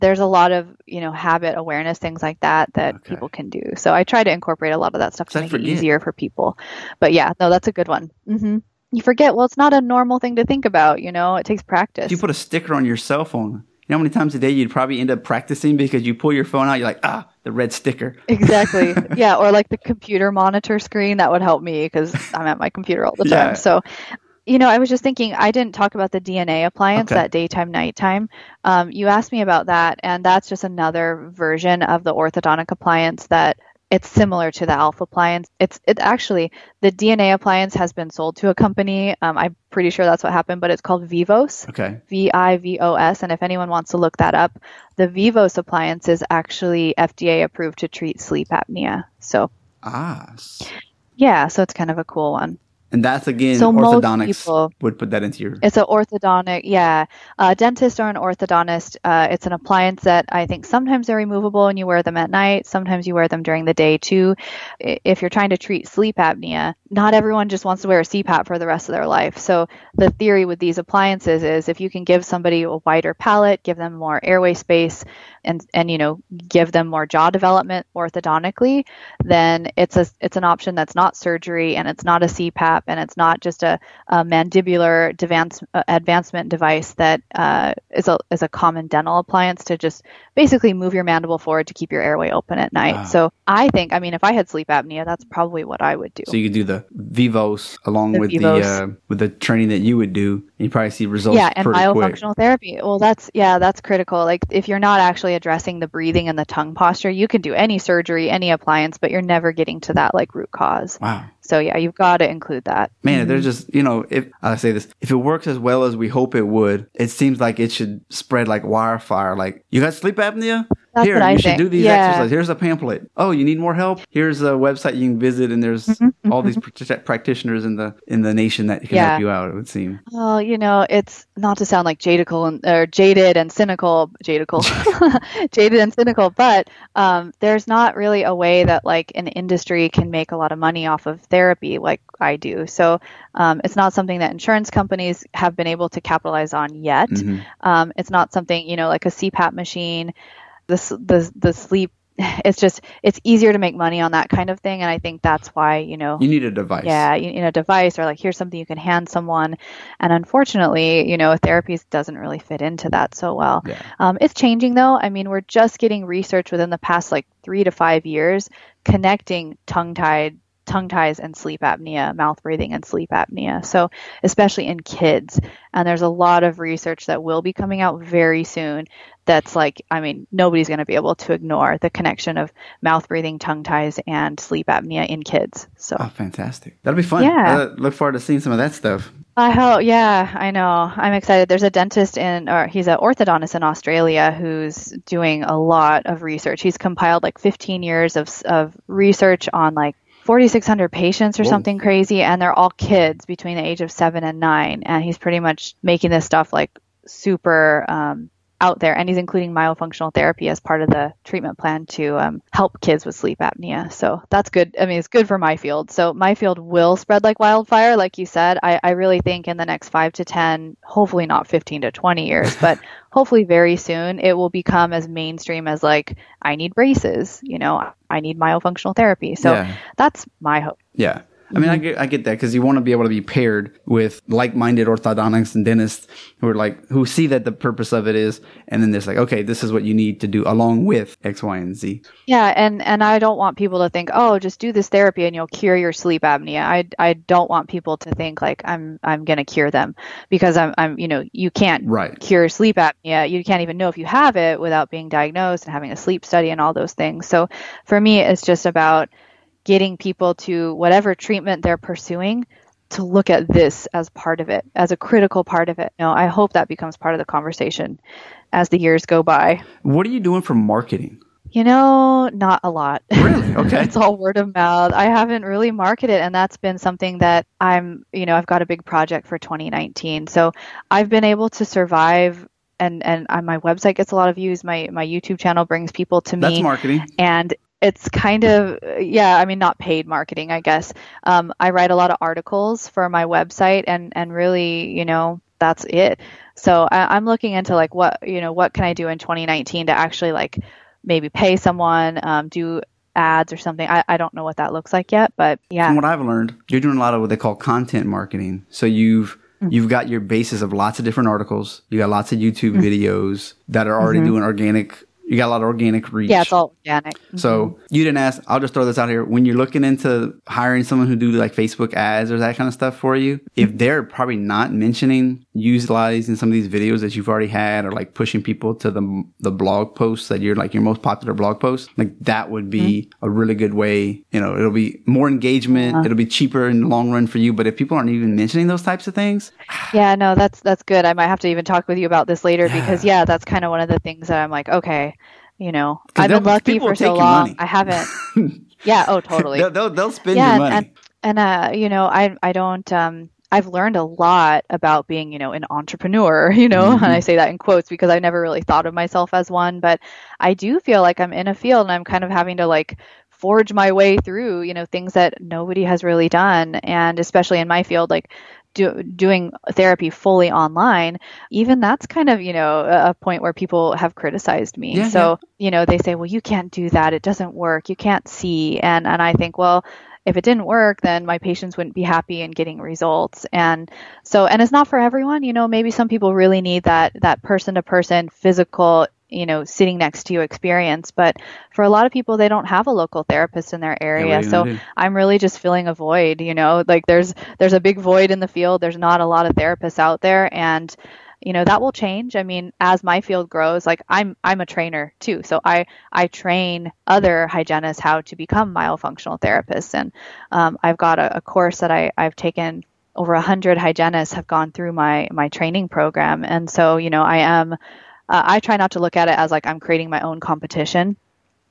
There's a lot of, you know, habit awareness things like that that Okay. people can do. So I try to incorporate a lot of that stuff to I make forget. it easier for people. But yeah, no, that's a good one. hmm You forget, well, it's not a normal thing to think about, you know, it takes practice. If you put a sticker on your cell phone, you know how many times a day you'd probably end up practicing because you pull your phone out, you're like, ah, the red sticker. Exactly. [LAUGHS] yeah, or like the computer monitor screen that would help me because I'm at my computer all the [LAUGHS] time. Yeah. So, you know, I was just thinking I didn't talk about the DNA appliance, Okay. that daytime nighttime. Um, you asked me about that, and that's just another version of the orthodontic appliance that it's similar to the Alpha appliance. It's it actually the DNA appliance has been sold to a company. Um, I'm pretty sure that's what happened, but it's called Vivos. Okay. V I V O S. And if anyone wants to look that up, the Vivos appliance is actually FDA approved to treat sleep apnea. So, Ah. yeah, so it's kind of a cool one. And that's again, So orthodontics people- would put that into your. It's an orthodontic, yeah, a dentist or an orthodontist. Uh, it's an appliance that I think sometimes they're removable and you wear them at night. Sometimes you wear them during the day too. If you're trying to treat sleep apnea, not everyone just wants to wear a CPAP for the rest of their life. So the theory with these appliances is if you can give somebody a wider palate, give them more airway space, and and you know give them more jaw development orthodontically, then it's a it's an option that's not surgery and it's not a CPAP and it's not just a, a mandibular advance, uh, advancement device that uh, is a is a common dental appliance to just basically move your mandible forward to keep your airway open at night. Wow. So I think I mean if I had sleep apnea, that's probably what I would do. So you could do the Vivos along The with Vivos. the uh, with the training that you would do, you probably see results. yeah and pretty quick. therapy well that's yeah that's critical like if you're not actually addressing the breathing and the tongue posture you can do any surgery any appliance but you're never getting to that like root cause Wow. so yeah you've got to include that Man, Mm-hmm. there's just you know, if I say this, if it works as well as we hope it would, it seems like it should spread like wildfire. Like you got sleep apnea? That's Here, you should think. do these Yeah. exercises. Here's a pamphlet. Oh, you need more help? Here's a website you can visit, and there's Mm-hmm, all these prac- practitioners in the in the nation that can Yeah. help you out. It would seem. well you know it's not to sound like jadical and or jaded and cynical jadical [LAUGHS] [LAUGHS] jaded and cynical but um, there's not really a way that like an industry can make a lot of money off of therapy like i do so um, it's not something that insurance companies have been able to capitalize on yet Mhm. Um, it's not something you know like a CPAP machine. The the the sleep. [SIGHS] It's just it's easier to make money on that kind of thing, and I think that's why you know. You need a device. Yeah, you, you know, device or like here's something you can hand someone, and unfortunately, you know, therapy doesn't really fit into that so well. Yeah. Um, it's changing though. I mean, we're just getting research within the past like three to five years connecting tongue tied tongue ties and sleep apnea, mouth breathing and sleep apnea. So especially in kids. And there's a lot of research that will be coming out very soon that's like, I mean, nobody's going to be able to ignore the connection of mouth breathing, tongue ties, and sleep apnea in kids. So Oh, fantastic. That'll be fun. Yeah. Uh, look forward to seeing some of that stuff. I hope, yeah, I know. I'm excited. There's a dentist in, or he's an orthodontist in Australia who's doing a lot of research. He's compiled like 15 years of of research on like 4,600 patients or Whoa. something crazy, and they're all kids between the age of seven and nine. And he's pretty much making this stuff like super um, out there, and he's including myofunctional therapy as part of the treatment plan to um, help kids with sleep apnea. So that's good. I mean, it's good for my field. So my field will spread like wildfire, like you said. I, I really think in the next five to 10, hopefully not 15 to 20 years, [LAUGHS] but hopefully very soon, it will become as mainstream as like, I need braces, you know, I need myofunctional therapy. So Yeah. that's my hope. Yeah. I mean, I mm-hmm. get, I get that because you want to be able to be paired with like-minded orthodontists and dentists who are like who see that the purpose of it is, and then there's like, okay, this is what you need to do along with X, Y, and Z. Yeah, and and I don't want people to think, oh, just do this therapy and you'll cure your sleep apnea. I I don't want people to think like I'm I'm gonna cure them because I'm I'm you know you can't Right. cure sleep apnea. You can't even know if you have it without being diagnosed and having a sleep study and all those things. So for me, it's just about getting people to whatever treatment they're pursuing to look at this as part of it, as a critical part of it. You know, I hope that becomes part of the conversation as the years go by. What are you doing for marketing? You know, not a lot. Really? [LAUGHS] Okay. it's all word of mouth. I haven't really marketed, and that's been something that I'm, you know, I've got a big project for 2019. So I've been able to survive, and and my website gets a lot of views. My my YouTube channel brings people to me. That's marketing. and it's kind of yeah. I mean, not paid marketing, I guess. Um, I write a lot of articles for my website, and and really, you know, that's it. So I, I'm looking into like what you know what can I do in 2019 to actually like maybe pay someone, um, do ads or something. I, I don't know what that looks like yet, but yeah. From what I've learned, you're doing a lot of what they call content marketing. So you've Mm-hmm. you've got your basis of lots of different articles. You got lots of YouTube Mm-hmm. videos that are already doing organic. You got a lot of organic reach. yeah, it's all organic. So mm-hmm. you didn't ask. I'll just throw this out here. When you're looking into hiring someone who do like Facebook ads or that kind of stuff for you, if they're probably not mentioning utilizing some of these videos that you've already had or like pushing people to the the blog posts that you're like your most popular blog posts, like that would be mm-hmm. a really good way. You know, it'll be more engagement. Uh-huh. It'll be cheaper in the long run for you. But if people aren't even mentioning those types of things, [SIGHS] Yeah, no, that's that's good. I might have to even talk with you about this later because yeah, that's kind of one of the things that I'm like, okay, you know, I've been lucky for so long. I haven't. [LAUGHS] yeah. Oh, totally. they'll, they'll, they'll spend yeah, your money. and and uh, you know, I I don't um. I've learned a lot about being, you know, an entrepreneur, [LAUGHS] you know, Mm-hmm. and I say that in quotes because I never really thought of myself as one, but I do feel like I'm in a field and I'm kind of having to like forge my way through, you know, things that nobody has really done. And especially in my field, like do, doing therapy fully online, even that's kind of, you know, a, a point where people have criticized me. Yeah, so, you know, they say, well, you can't do that. It doesn't work. You can't see. And, and I think, well, if it didn't work, then my patients wouldn't be happy in getting results. And so, and it's not for everyone, you know, maybe some people really need that, that person to person physical, you know, sitting next to you experience. But for a lot of people, they don't have a local therapist in their area. are you so do? I'm really just filling a void, you know, like there's, there's a big void in the field. There's not a lot of therapists out there. And, you know that will change i mean as my field grows like i'm i'm a trainer too so i i train other hygienists how to become myofunctional therapists and um, i've got a, a course that i i've taken over a hundred hygienists have gone through my my training program and so you know i am uh, i try not to look at it as like i'm creating my own competition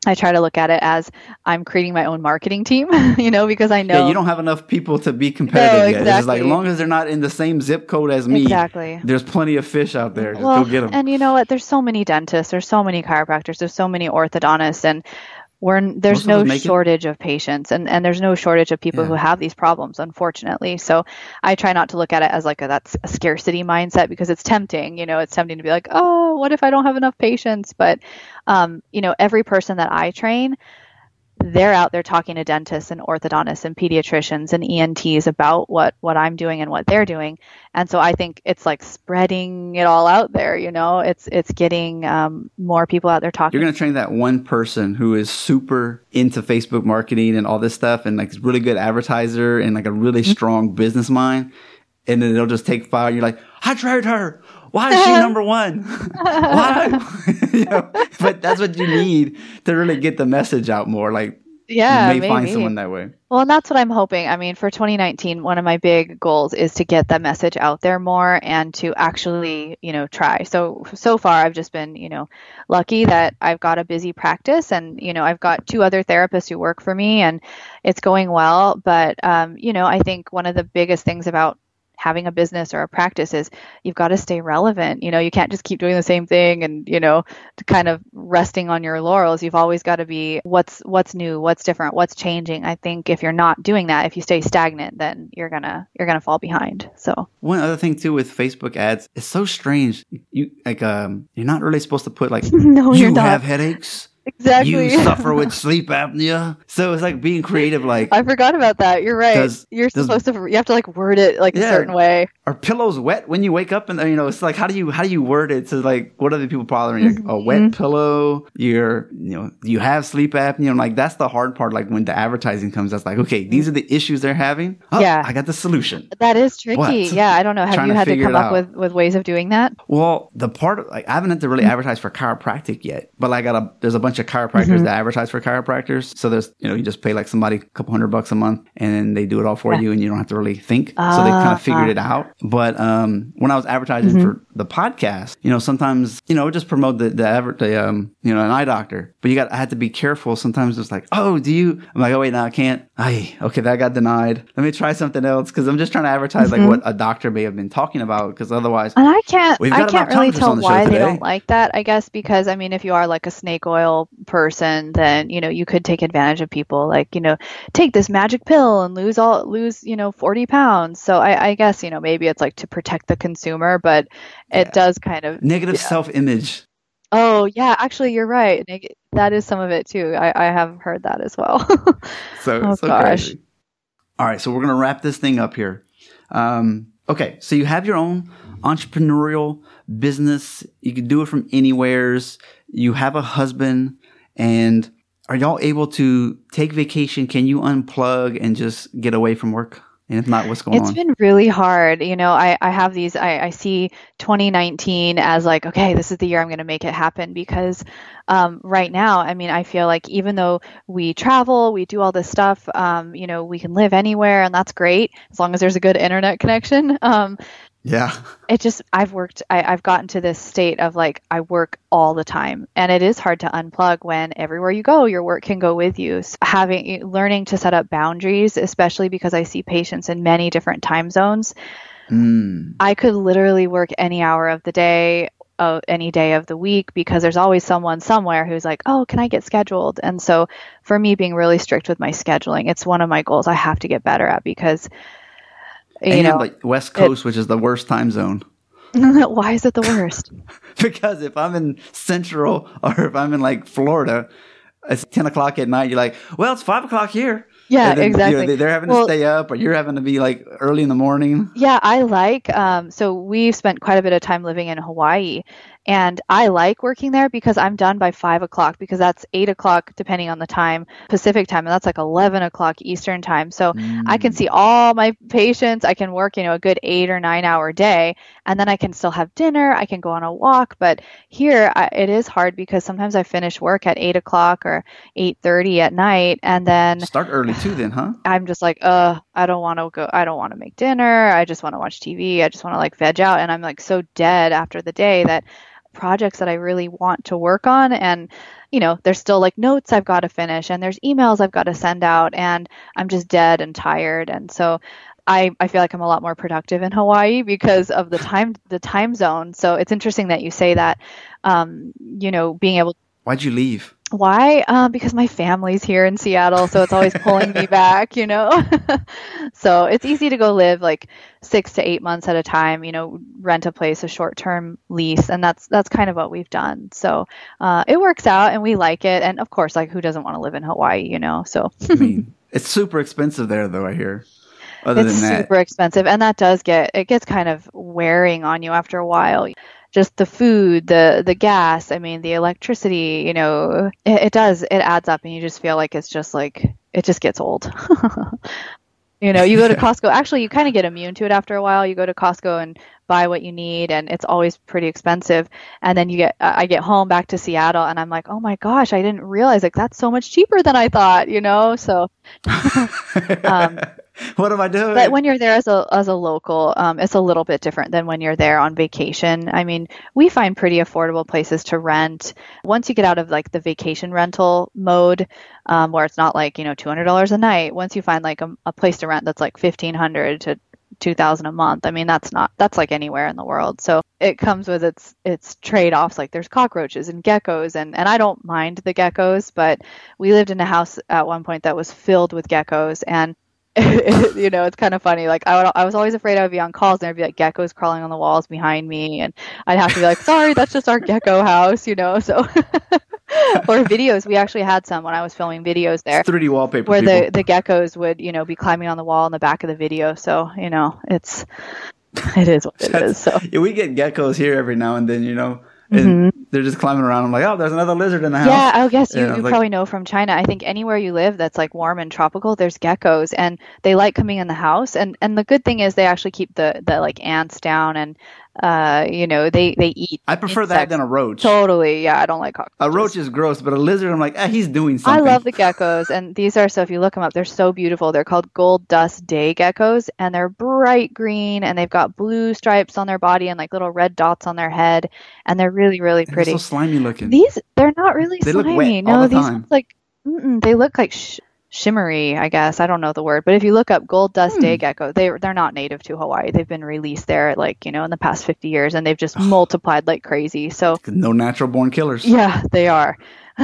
I try to look at it as I'm creating my own marketing team, [LAUGHS] you know, because I know Yeah, you don't have enough people to be competitive yet. It's like as long as they're not in the same zip code as me, Exactly. there's plenty of fish out there. Just well, go get them. And you know what? There's so many dentists, there's so many chiropractors, there's so many orthodontists, and we're there's no make it. shortage of patients, and and there's no shortage of people Yeah. who have these problems, unfortunately. So I try not to look at it as like a that's a scarcity mindset because it's tempting. You know, it's tempting to be like, oh, what if I don't have enough patients? But um, you know, every person that I train they're out there talking to dentists and orthodontists and pediatricians and ENTs about what what I'm doing and what they're doing. And so I think it's like spreading it all out there. You know, it's it's getting um, more people out there talking. You're going to train that one person who is super into Facebook marketing and all this stuff and like really good advertiser and like a really Mm-hmm. strong business mind. And then it'll just take fire. And you're like, I tried her. Why is she [LAUGHS] number one? Why? [LAUGHS] you know, but that's what you need to really get the message out more. Like, yeah, you may find maybe. someone that way. Well, and that's what I'm hoping. I mean, for 2019, one of my big goals is to get that message out there more and to actually, you know, try. So, so far, I've just been, you know, lucky that I've got a busy practice and, you know, I've got two other therapists who work for me and it's going well. But, um, you know, I think one of the biggest things about having a business or a practice is you've got to stay relevant. You know, you can't just keep doing the same thing and, you know, kind of resting on your laurels. You've always got to be what's what's new, what's different, what's changing. I think if you're not doing that, if you stay stagnant, then you're going to you're going to fall behind. So, One other thing too with Facebook ads, it's so strange. You like um, you're not really supposed to put like [LAUGHS] No, you you're not. have headaches. Exactly. You suffer with sleep apnea. So it's like being creative. Like I forgot about that. You're right. Does- You're does- supposed to. You have to like word it like Yeah. a certain way. are pillows wet when you wake up? And you know, it's like how do you how do you word it to like what are the people bothering? you? Like a Mm-hmm. wet pillow. You're you know you have sleep apnea. And like that's the hard part. Like when the advertising comes, that's like okay, these are the issues they're having. Oh, Yeah. I got the solution. That is tricky. What? Yeah, I don't know. Have you had to figure come up out. with with ways of doing that? Well, the part of, like I haven't had to really Mm-hmm. advertise for chiropractic yet, but like I got a there's a bunch of chiropractors that advertise for chiropractors. So there's you know you just pay like somebody a couple hundred bucks a month, and then they do it all for Yeah. you, and you don't have to really think. so they kind Ah, of figured ah. it out. But um, when I was advertising Mm-hmm. for the podcast, you know sometimes you know just promote the the, adver- the um you know an eye doctor, but you got I had to be careful. Sometimes it's like oh do you? I'm like oh wait no I can't. I okay that got denied. Let me try something else because I'm just trying to advertise Mm-hmm. like what a doctor may have been talking about because otherwise. And I can't, I can't really tell the why they don't like that. I guess because I mean, if you are like a snake oil person, then you know you could take advantage of people. Like you know, take this magic pill and lose all lose you know forty pounds. So I, I guess you know maybe it's like to protect the consumer, but it Yeah. does kind of. Negative Yeah. self image. Oh yeah, actually you're right. Neg- That is some of it too. I, I have heard that as well. [LAUGHS] So, Oh, so gosh. crazy. All right, so we're gonna wrap this thing up here. Um, okay, so you have your own entrepreneurial business. You can do it from anywheres. You have a husband, and are y'all able to take vacation? Can you unplug and just get away from work? And not, what's going It's on? It's been really hard. You know, I, I have these, I, I see 2019 as like, okay, this is the year I'm going to make it happen because um, right now, I mean, I feel like even though we travel, we do all this stuff, um, you know, we can live anywhere and that's great as long as there's a good internet connection. [LAUGHS] Um, yeah, it just I've worked I, I've gotten to this state of like I work all the time. And it is hard to unplug when everywhere you go your work can go with you. So having learning to set up boundaries especially because I see patients in many different time zones. Mm, I could literally work any hour of the day uh, any day of the week because there's always someone somewhere who's like oh can I get scheduled? And so for me being really strict with my scheduling it's one of my goals I have to get better at because you and know like West Coast, which is the worst time zone. [LAUGHS] why is it the worst [LAUGHS] because if I'm in Central or if I'm in like Florida, it's ten o'clock at night. You're like, well, it's five o'clock here. Yeah, then, you know, exactly. they- they're having to stay up, or you're having to be like early in the morning. Yeah, I like. Um, so we've spent quite a bit of time living in Hawaii, and I like working there because I'm done by five o'clock because that's eight o'clock depending on the time Pacific time, and that's like eleven o'clock Eastern time. So I can see all my patients. I can work, you know, a good eight or nine hour day, and then I can still have dinner. I can go on a walk. But here I, it is hard because sometimes I finish work at eight o'clock or eight thirty at night, and then Start early [SIGHS] too, then, huh? I'm just like, uh, I don't want to go. I don't want to make dinner. I just want to watch TV. I just want to like veg out. And I'm like so dead after the day that projects that I really want to work on and you know, there's still like notes I've got to finish and there's emails I've got to send out and I'm just dead and tired. And so I, I feel like I'm a lot more productive in Hawaii because of the time the time zone. So it's interesting that you say that. Um, you know, being able Why'd you leave? Why? Um, because my family's here in Seattle, so it's always pulling me [LAUGHS] back, you know. [LAUGHS] so it's easy to go live like six to eight months at a time, you know, rent a place, a short-term lease, and that's that's kind of what we've done. So uh, it works out, and we like it. And of course, like who doesn't want to live in Hawaii, you know? So I mean, [LAUGHS] it's super expensive there, though. I hear. Other it's than that, super expensive, and that does get it gets kind of wearing on you after a while. Just the food, the the gas, I mean, the electricity, you know, it, it does it adds up, and you just feel like it's just like it just gets old. [LAUGHS] you know, you go to Costco. Actually, you kind of get immune to it after a while. You go to Costco and buy what you need, and it's always pretty expensive. And then you get, I get home back to Seattle, and I'm like, oh my gosh, I didn't realize like that's so much cheaper than I thought. You know, so [LAUGHS] um, [LAUGHS] what am I doing? but when you're there as a as a local, um, it's a little bit different than when you're there on vacation. I mean, we find pretty affordable places to rent. Once you get out of like the vacation rental mode, um, where it's not like you know two hundred dollars a night. Once you find like a, a place to rent that's like fifteen hundred to two thousand a month. I mean, that's not that's like anywhere in the world. So it comes with its its trade offs. Like there's cockroaches and geckos, and and I don't mind the geckos, but we lived in a house at one point that was filled with geckos and [LAUGHS] you know, it's kind of funny. Like I, would, I was always afraid I would be on calls and there'd be like geckos crawling on the walls behind me, and I'd have to be like, "Sorry, that's just our gecko house," you know. So [LAUGHS] or videos. We actually had some when I was filming videos there. 3D wallpaper. Where people. the, the geckos would, you know, be climbing on the wall in the back of the video. So, you know, it's it is what it is. So [LAUGHS] yeah, we get geckos here every now and then, you know. And mm-hmm. they're just climbing around. I'm like, oh, there's another lizard in the house. Yeah, I guess you, you like, probably know from China. I think anywhere you live that's like warm and tropical, there's geckos, and they like coming in the house. And and the good thing is they actually keep the the like ants down, and uh, you know, they they eat. I prefer insects. that than a roach. Totally, yeah. I don't like cockroaches. A roach is gross, but a lizard, I'm like, eh, he's doing something. I love the geckos, and these are so. If you look them up, they're so beautiful. They're called gold dust day geckos, and they're bright green, and they've got blue stripes on their body and like little red dots on their head, and they're really really pretty. so slimy looking. These they're not really they slimy. Look wet no, all the these time. look like they look like. Sh- shimmery, I guess. I don't know the word, but if you look up gold dust Hmm. day gecko, they they're not native to Hawaii. They've been released there like, you know, in the past 50 years and they've just multiplied like crazy. So No natural born killers. yeah, they are. [LAUGHS]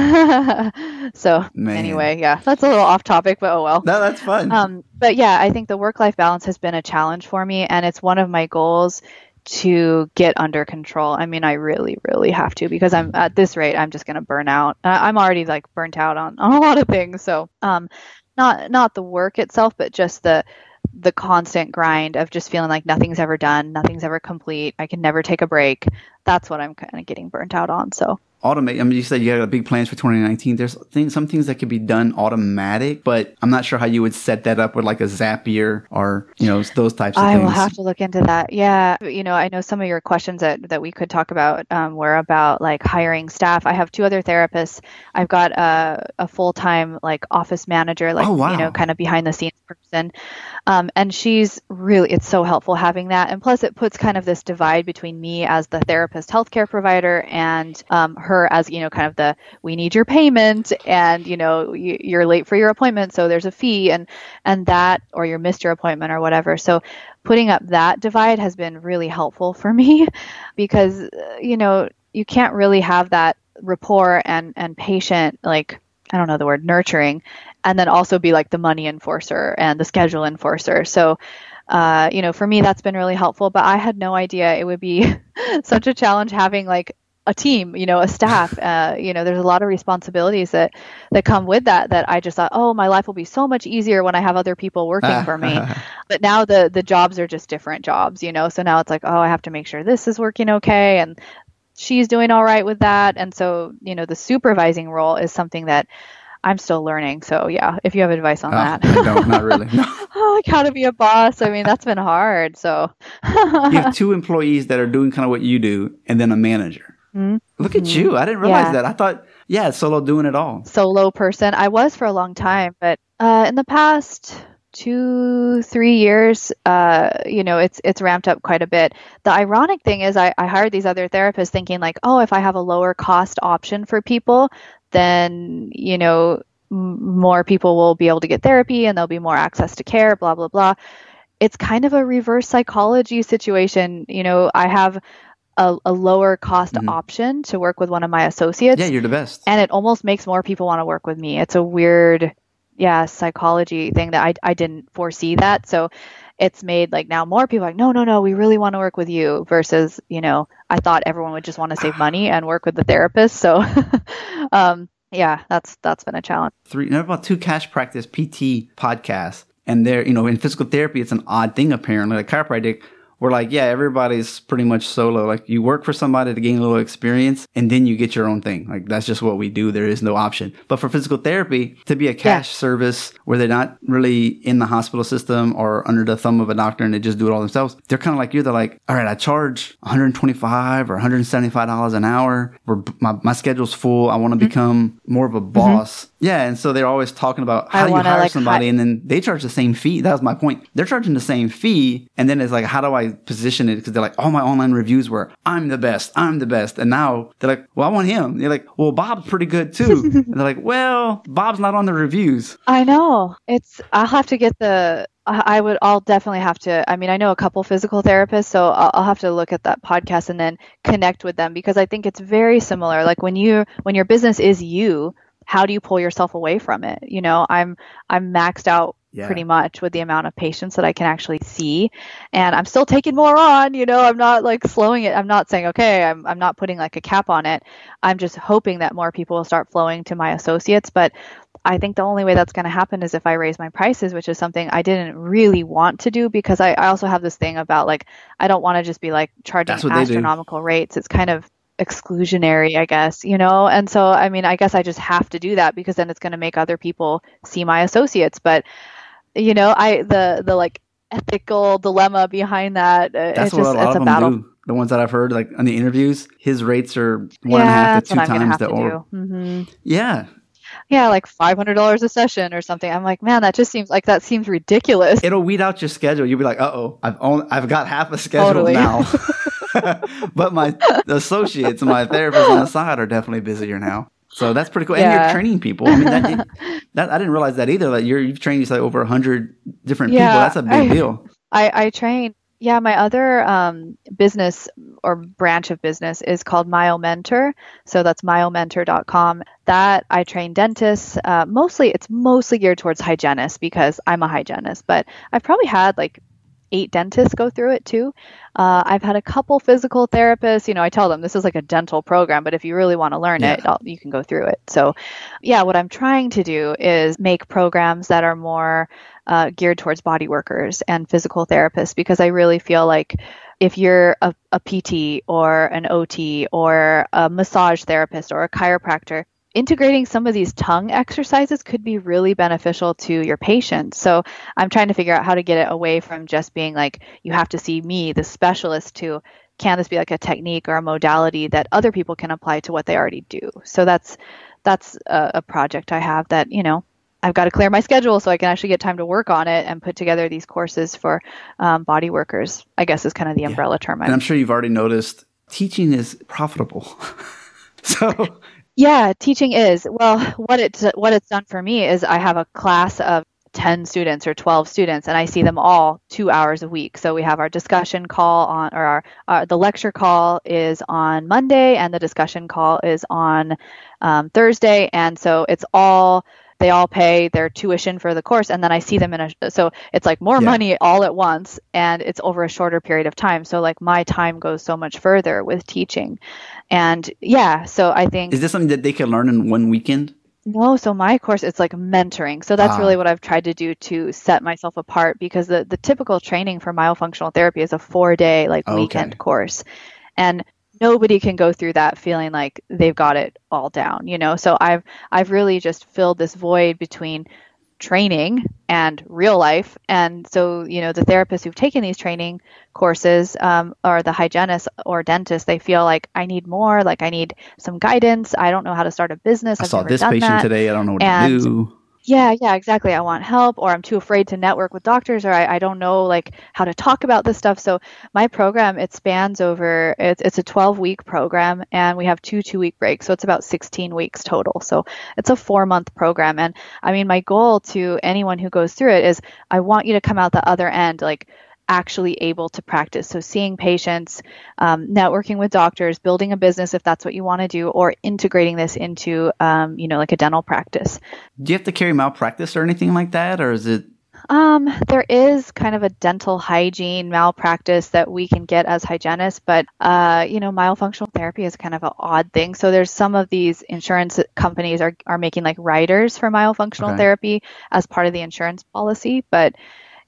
so Man. anyway, yeah, that's a little off topic, but oh well. No, that's fun. Um, but yeah, I think the work life balance has been a challenge for me, and it's one of my goals to get under control. I mean, I really, really have to because I'm at this rate, I'm just going to burn out. Uh, I'm already like burnt out on, [LAUGHS] on a lot of things. So, um, not not the work itself, but just the the constant grind of just feeling like nothing's ever done, nothing's ever complete. I can never take a break. That's what I'm kind of getting burnt out on. So automate. I mean, you said you got big plans for 2019. There's things, some things that could be done automatic, but I'm not sure how you would set that up with like a Zapier or you know those types of I things. I will have to look into that. Yeah, you know, I know some of your questions that that we could talk about um, were about like hiring staff. I have two other therapists. I've got a, a full time like office manager, like Oh, wow. you know, kind of behind the scenes person, um, and she's really it's so helpful having that. And plus, it puts kind of this divide between me as the therapist healthcare provider and um, her as you know, kind of the we need your payment, and you know, you, you're late for your appointment, so there's a fee, and and that or you missed your appointment or whatever. So putting up that divide has been really helpful for me [LAUGHS] because uh, you know you can't really have that rapport and and patient like I don't know the word nurturing and then also be like the money enforcer and the schedule enforcer. So uh, you know, for me that's been really helpful, but I had no idea it would be [LAUGHS] such a challenge having like a team, you know, a staff. [LAUGHS] Uh, you know, there's a lot of responsibilities that that come with that. That I just thought, oh, my life will be so much easier when I have other people working for me. [LAUGHS] But now the the jobs are just different jobs, you know. So now it's like, oh, I have to make sure this is working okay, and she's doing all right with that. And so, you know, the supervising role is something that I'm still learning. So yeah, if you have advice on Oh, that, I don't, not really. No. [LAUGHS] oh, like how to be a boss. I mean, that's been hard. So You have [LAUGHS] two employees that are doing kind of what you do, and then a manager. Mhm. Look at you! I didn't realize Yeah. that. I thought, yeah, solo doing it all. solo person. I was for a long time, but uh, in the past two, three years, uh, you know, it's it's ramped up quite a bit. The ironic thing is, I, I hired these other therapists thinking like, oh, if I have a lower cost option for people, then you know, m- more people will be able to get therapy and there'll be more access to care. Blah blah blah. It's kind of a reverse psychology situation. You know, I have a, a lower cost Mhm. option to work with one of my associates Yeah, you're the best. and it almost makes more people want to work with me. It's a weird, yeah, psychology thing that I, I didn't foresee that. So it's made like now more people like, no, no, no, we really want to work with you versus, you know, I thought everyone would just want to save money [SIGHS] and work with the therapist. So, [LAUGHS] um, yeah, that's, that's been a challenge. Three, no, about two cash practice PT podcasts, and they're you know in physical therapy, it's an odd thing apparently. Like chiropractic, we're like, yeah, everybody's pretty much solo. Like you work for somebody to gain a little experience, and then you get your own thing. Like that's just what we do. There is no option. But for physical therapy, to be a cash service where they're not really in the hospital system or under the thumb of a doctor and they just do it all themselves, they're kind of like you. They're like, all right, I charge 125 or 175 dollars an hour. Where my my schedule's full. I want to become more of a boss. Yeah, and so they're always talking about Mm-hmm. I how do you wanna, hire like, somebody, hi- and then they charge the same fee. That was my point. They're charging the same fee, and then it's like, how do I position it? Because they're like, all my online reviews were, I'm the best, I'm the best, and now they're like, well, I want him. They're like, well, Bob's pretty good too. [LAUGHS] and they're like, well, Bob's not on the reviews. I know it's, I'll have to get the, I I would, I'll definitely have to. I mean, I know a couple physical therapists, so I'll, I'll have to look at that podcast and then connect with them because I think it's very similar. Like when you, when your business is you, how do you pull yourself away from it? You know, I'm, I'm maxed out Yeah. pretty much with the amount of patients that I can actually see. And I'm still taking more on, you know, I'm not like slowing it. I'm not saying, okay, I'm, I'm not putting like a cap on it. I'm just hoping that more people will start flowing to my associates. But I think the only way that's going to happen is if I raise my prices, which is something I didn't really want to do because I, I also have this thing about like, I don't want to just be like charging That's what they do. astronomical rates. It's kind of exclusionary, I guess, you know? And so, I mean, I guess I just have to do that because then it's going to make other people see my associates. But, you know, I, the, the like ethical dilemma behind that, uh, That's it's what just, a lot it's of a them battle. do. The ones that I've heard, like on the interviews, his rates are one and a half to two what I'm gonna times the to or. do. hmm Yeah, Yeah, like five hundred dollars a session or something. I'm like, man, that just seems like that seems ridiculous. it'll weed out your schedule. You'll be like, uh oh, I've only, I've got half a schedule Totally. now. [LAUGHS] [LAUGHS] but my associates and my therapists on the side are definitely busier now. So that's pretty cool. And you're training people. I mean, that, [LAUGHS] that I didn't realize that either. Like you're you've trained like over hundred different people. That's a big I- deal. [LAUGHS] I, I train. Yeah, my other um, business or branch of business is called MyoMentor. So that's myomentor.com. That I train dentists. Uh, mostly, it's mostly geared towards hygienists because I'm a hygienist. But I've probably had like eight dentists go through it too. Uh, I've had a couple physical therapists. You know, I tell them this is like a dental program, but if you really want to learn it, I'll, you can go through it. So, yeah, what I'm trying to do is make programs that are more uh, geared towards body workers and physical therapists because I really feel like if you're a, a PT or an OT or a massage therapist or a chiropractor, integrating some of these tongue exercises could be really beneficial to your patients. So I'm trying to figure out how to get it away from just being like, you have to see me, the specialist, to can this be like a technique or a modality that other people can apply to what they already do? So that's that's a, a project I have that, you know, I've got to clear my schedule so I can actually get time to work on it and put together these courses for um, body workers. I guess is kind of the umbrella term. And I'm I'm sure you've already noticed teaching is profitable. [LAUGHS] so Yeah, teaching is. Well, what it's what it's done for me is I have a class of 10 students or 12 students and I see them all 2 hours a week. So we have our discussion call on or our, our the lecture call is on Monday and the discussion call is on um, Thursday and so it's all they all pay their tuition for the course and then I see them in a so it's like more Yeah. money all at once and it's over a shorter period of time. So like my time goes so much further with teaching. And yeah, so I think is this something that they can learn in one weekend? no, so my course it's like mentoring. So that's Ah. really what I've tried to do to set myself apart because the the typical training for myofunctional therapy is a 4-day like Okay. weekend course. And nobody can go through that feeling like they've got it all down, you know. So I've I've really just filled this void between training and real life. And so, you know, the therapists who've taken these training courses um, or the hygienists or dentists, they feel like I need more, like I need some guidance. I don't know how to start a business. I I've saw this patient that. today. I don't know what And- to do. Yeah, yeah, exactly. I want help, or I'm too afraid to network with doctors, or I, I don't know like how to talk about this stuff. So my program it spans over it's it's a 12 week program, and we have two two week breaks, so it's about 16 weeks total. So it's a four month program, and I mean my goal to anyone who goes through it is I want you to come out the other end like actually able to practice. So seeing patients, um, networking with doctors, building a business if that's what you want to do, or integrating this into um, you know like a dental practice. Do you have to carry malpractice or anything like that, or is it? Um, there is kind of a dental hygiene malpractice that we can get as hygienists, but uh, you know, myofunctional therapy is kind of an odd thing. So there's some of these insurance companies are are making like riders for myofunctional Okay. therapy as part of the insurance policy, but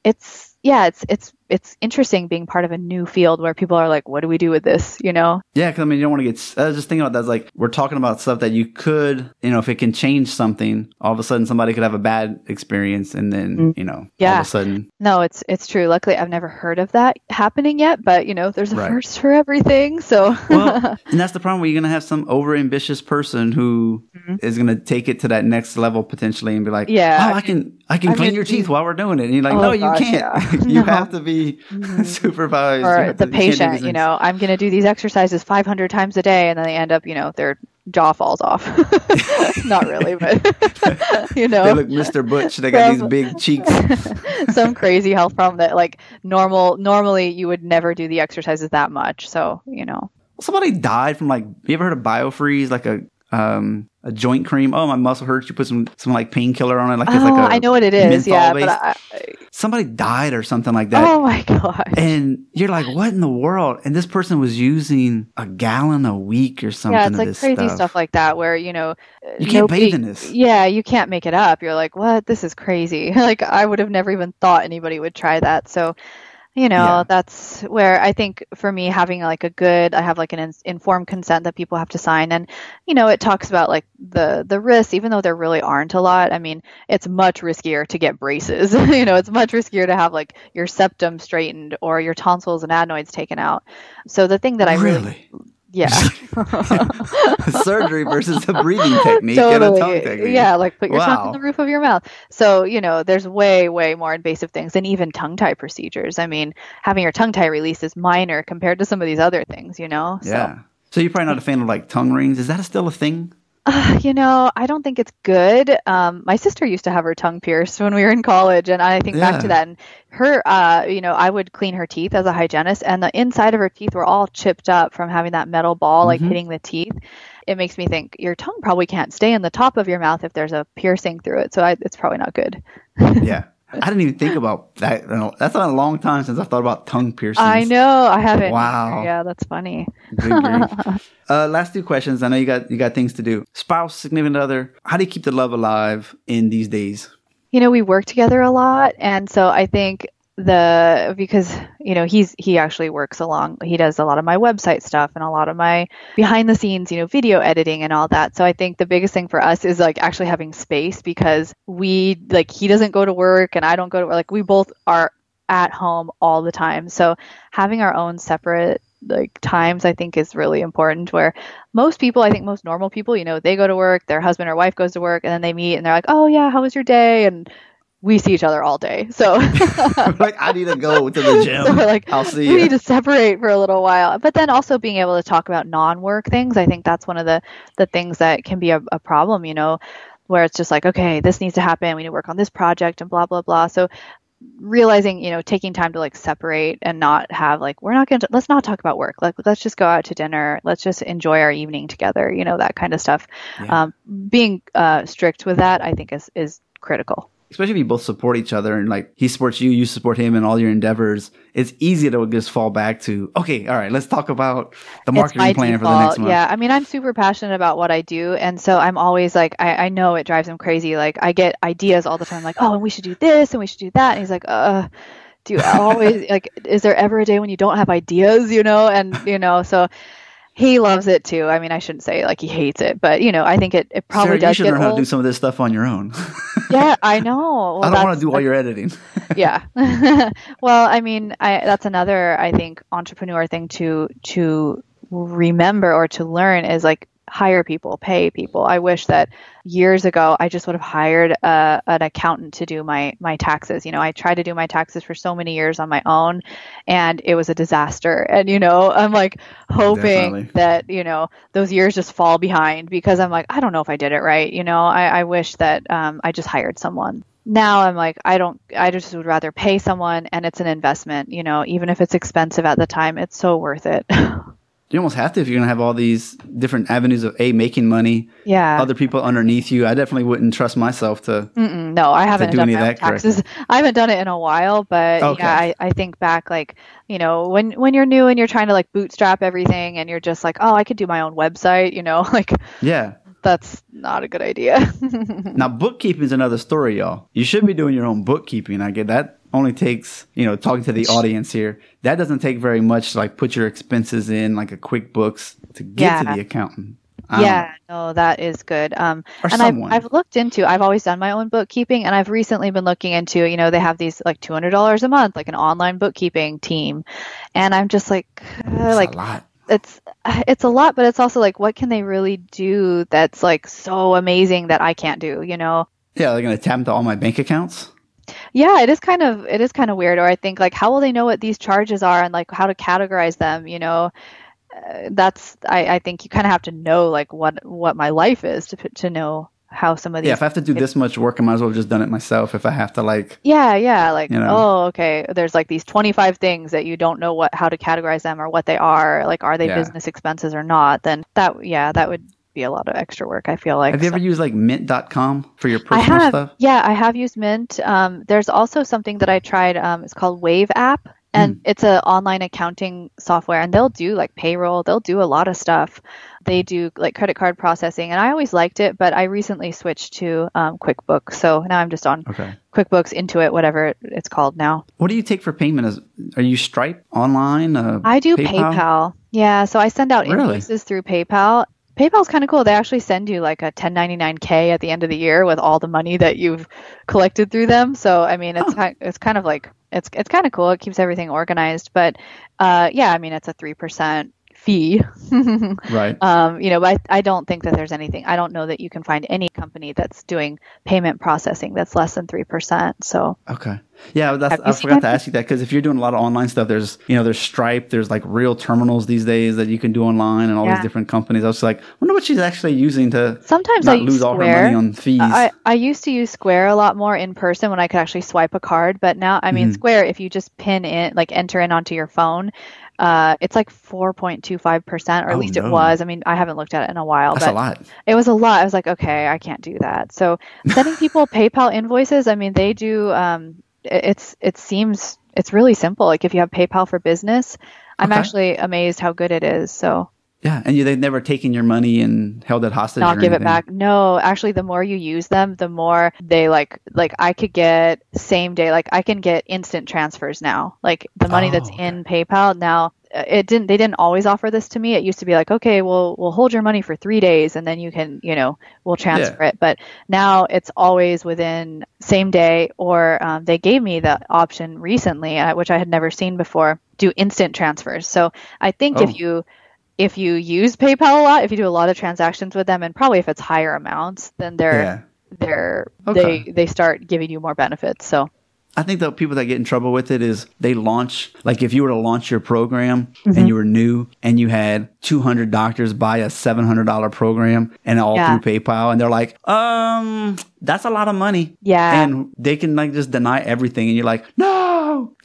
it's yeah, it's it's it's interesting being part of a new field where people are like, what do we do with this? You know? Yeah, because I mean, you don't want to get. I was just thinking about that. It's like we're talking about stuff that you could, you know, if it can change something, all of a sudden somebody could have a bad experience, and then you know, yeah. all. Of a sudden, No, it's it's true. Luckily, I've never heard of that happening yet, but you know, there's a Right. first for everything. So well, [LAUGHS] and that's the problem. Where you're gonna have some over ambitious person who is gonna take it to that next level potentially, and be like, Mm-hmm. Yeah. oh, I can, I can I'm clean gonna your teeth while we're doing it." And you're like, Oh, "No, you can't. yeah. [LAUGHS] you No. Mm-hmm. have to be [LAUGHS] supervised." You or the you patient, these you know, I'm going to do these exercises 500 times a day, and then they end up, you know, their jaw falls off. [LAUGHS] Not really, but [LAUGHS] you know They look Mr. Butch. They got these big cheeks. some crazy health problem that like normal normally you would never do the exercises that much. So you know, Somebody died from like. You ever heard of biofreeze? Like a um a joint cream. Oh, my muscle hurts. You put some some like painkiller on it, like oh, it's like a I know what it is. Yeah, but I, somebody died or something like that. Oh my god! And you're like, what in the world? And this person was using a gallon a week or something. Yeah, it's like crazy stuff. stuff. like that where you know uh, you can't nobody, bathe in this. Yeah, you can't make it up. You're like, what? This is crazy. [LAUGHS] like I would have never even thought anybody would try that. So you know yeah. that's where i think for me having like a good i have like an in- informed consent that people have to sign. And you know it talks about like the the risks even though there really aren't a lot i mean it's much riskier to get braces. [LAUGHS] You know it's much riskier to have like your septum straightened or your tonsils and adenoids taken out. So the thing that i really, really yeah. [LAUGHS] Surgery versus a breathing technique totally. and a tongue technique. Yeah, like put your wow. tongue in the roof of your mouth. So, you know, there's way, way more invasive things than even tongue tie procedures. I mean, having your tongue tie released is minor compared to some of these other things, you know? Yeah. So, so you're probably not a fan of like tongue rings. Is that still a thing? Uh, [SIGHS] you know, I don't think it's good. Um, my sister used to have her tongue pierced when we were in college, and I think yeah. back to that. And her, uh, you know, I would clean her teeth as a hygienist, and the inside of her teeth were all chipped up from having that metal ball like mm-hmm. hitting the teeth. It makes me think your tongue probably can't stay in the top of your mouth if there's a piercing through it, so I, it's probably not good. [LAUGHS] yeah, I didn't even think about that. That's been a long time since I thought about tongue piercings. I know I haven't. Wow. Yeah, that's funny. [LAUGHS] uh, last two questions. I know you got you got things to do. Spouse, significant other. How do you keep the love alive in these days? You know, we work together a lot, and so I think the because you know he's he actually works along he does a lot of my website stuff and a lot of my behind the scenes you know video editing and all that. So i think the biggest thing for us is like actually having space because we like he doesn't go to work and i don't go to work like we both are at home all the time. So having our own separate like times i think is really important where most people i think most normal people you know they go to work their husband or wife goes to work and then they meet and they're like oh yeah how was your day? And we see each other all day. [LAUGHS] So like I need to go to the [LAUGHS] gym. So like I'll see. We you. need to separate for a little while. But then also being able to talk about non-work things, I think that's one of the the things that can be a, a problem, you know, where it's just like, okay, this needs to happen. We need to work on this project and blah blah blah. So realizing you know taking time to like separate and not have like we're not going to let's not talk about work like let's just go out to dinner let's just enjoy our evening together you know that kind of stuff yeah. um, being uh, strict with that i think is is critical especially if you both support each other and like he supports you, you support him in all your endeavors, it's easy to just fall back to, okay, all right, let's talk about the marketing plan default. for the next month. Yeah. I mean, I'm super passionate about what I do. And so I'm always like, I, I know it drives him crazy. Like I get ideas all the time, like, oh, and we should do this and we should do that. And he's like, uh, do you always [LAUGHS] like, is there ever a day when you don't have ideas, you know? And, you know, so he loves it too. I mean, I shouldn't say like he hates it, but you know, I think it, it probably Sarah, does. You should learn old. how to do some of this stuff on your own. [LAUGHS] yeah, I know. [LAUGHS] Well, I don't want to do all your editing. [LAUGHS] yeah. well, I mean, I, that's another I think entrepreneur thing to to remember or to learn is like hire people, pay people. I wish that years ago I just would have hired a, an accountant to do my my taxes. You know, I tried to do my taxes for so many years on my own, and it was a disaster. And you know, I'm like hoping Definitely. that you know those years just fall behind because I'm like I don't know if I did it right. You know, I, I wish that um, I just hired someone now I'm like, I don't, I just would rather pay someone and it's an investment, you know, even if it's expensive at the time, it's so worth it. [LAUGHS] you almost have to if you're gonna have all these different avenues of a making money. Yeah. Other people underneath you. I definitely wouldn't trust myself to. Mm-mm, no, I haven't done my taxes. [LAUGHS] I haven't done it in a while, but okay. yeah, I, I think back like you know when when you're new and you're trying to like bootstrap everything and you're just like oh I could do my own website you know [LAUGHS] like yeah that's not a good idea. [LAUGHS] now bookkeeping is another story, y'all. You should be doing your own bookkeeping. I get that only takes, you know, talking to the audience here, that doesn't take very much to like put your expenses in like a QuickBooks to get yeah. to the accountant. Yeah, no, that is good. Um, and I've, I've looked into, I've always done my own bookkeeping and I've recently been looking into, you know, they have these like $200 a month, like an online bookkeeping team. And I'm just like, uh, like, it's it's a lot but it's also like what can they really do that's like so amazing that i can't do you know yeah they're going to tap into all my bank accounts yeah it is kind of it is kind of weird or i think like how will they know what these charges are and like how to categorize them you know uh, that's I, I think you kind of have to know like what what my life is to to know how some of these yeah if i have to do this much work i might as well just done it myself if i have to like yeah yeah like you know. oh okay there's like these 25 things that you don't know what how to categorize them or what they are like are they yeah. business expenses or not then that yeah that would be a lot of extra work. I feel like. Have you ever used like Mint.com for your personal I have, stuff? yeah, I have used Mint. Um, there's also something that I tried. Um, it's called Wave App, and it's an online accounting software, and they'll do like payroll. They'll do a lot of stuff. They do like credit card processing, and I always liked it, but I recently switched to um, QuickBooks, so now I'm just on Okay. QuickBooks Intuit, whatever it's called now. What do you take for payment? Is are you Stripe online? Uh, I do PayPal. Yeah, so I send out Really? invoices through PayPal. PayPal's kind of cool. They actually send you like a 1099k at the end of the year with all the money that you've collected through them. So I mean, it's ki- it's kind of like it's it's kind of cool. It keeps everything organized. But uh, yeah, I mean, it's a three percent fee. [LAUGHS] Right. um, you know, but I, I don't think that there's anything. I don't know that you can find any company that's doing payment processing that's less than three percent. So Okay. Yeah, that's, I forgot to ask you that because if you're doing a lot of online stuff, there's you know there's Stripe, there's like real terminals these days that you can do online, and all Yeah. these different companies. I was like, wonder what she's actually using to sometimes I lose all her money on fees. I, I used to use Square a lot more in person when I could actually swipe a card, but now, I mean, Mhm. Square, if you just pin in, like enter in onto your phone, uh, it's like 4.25%, or at Oh, least it was. I mean, I haven't looked at it in a while, that's but a lot. it was a lot. I was like, okay, I can't do that. So sending people [LAUGHS] PayPal invoices, I mean, they do, um, it's, it seems, it's really simple. Like if you have PayPal for business, I'm Okay. actually amazed how good it is. So Yeah, and you, they've never taken your money and held it hostage. not give it back. No, actually, the more you use them, the more they like. Like I could get same day. Like I can get instant transfers now. Like the money that's Oh, okay. in PayPal now. uh, It didn't. They didn't always offer this to me. It used to be like, okay, we'll we'll hold your money for three days, and then you can, you know, we'll transfer it. But now it's always within same day, or um, they gave me the option recently, uh, which I had never seen before, do instant transfers. So I think Oh. if you if you use PayPal a lot, if you do a lot of transactions with them, and probably if it's higher amounts, then they're Yeah. they're Okay. they they start giving you more benefits. So I think the people that get in trouble with it is they launch like if you were to launch your program Mm-hmm. and you were new and you had 200 doctors buy a $700 program and all Yeah. through PayPal and they're like, um, that's a lot of money. Yeah. And they can like just deny everything and you're like, no,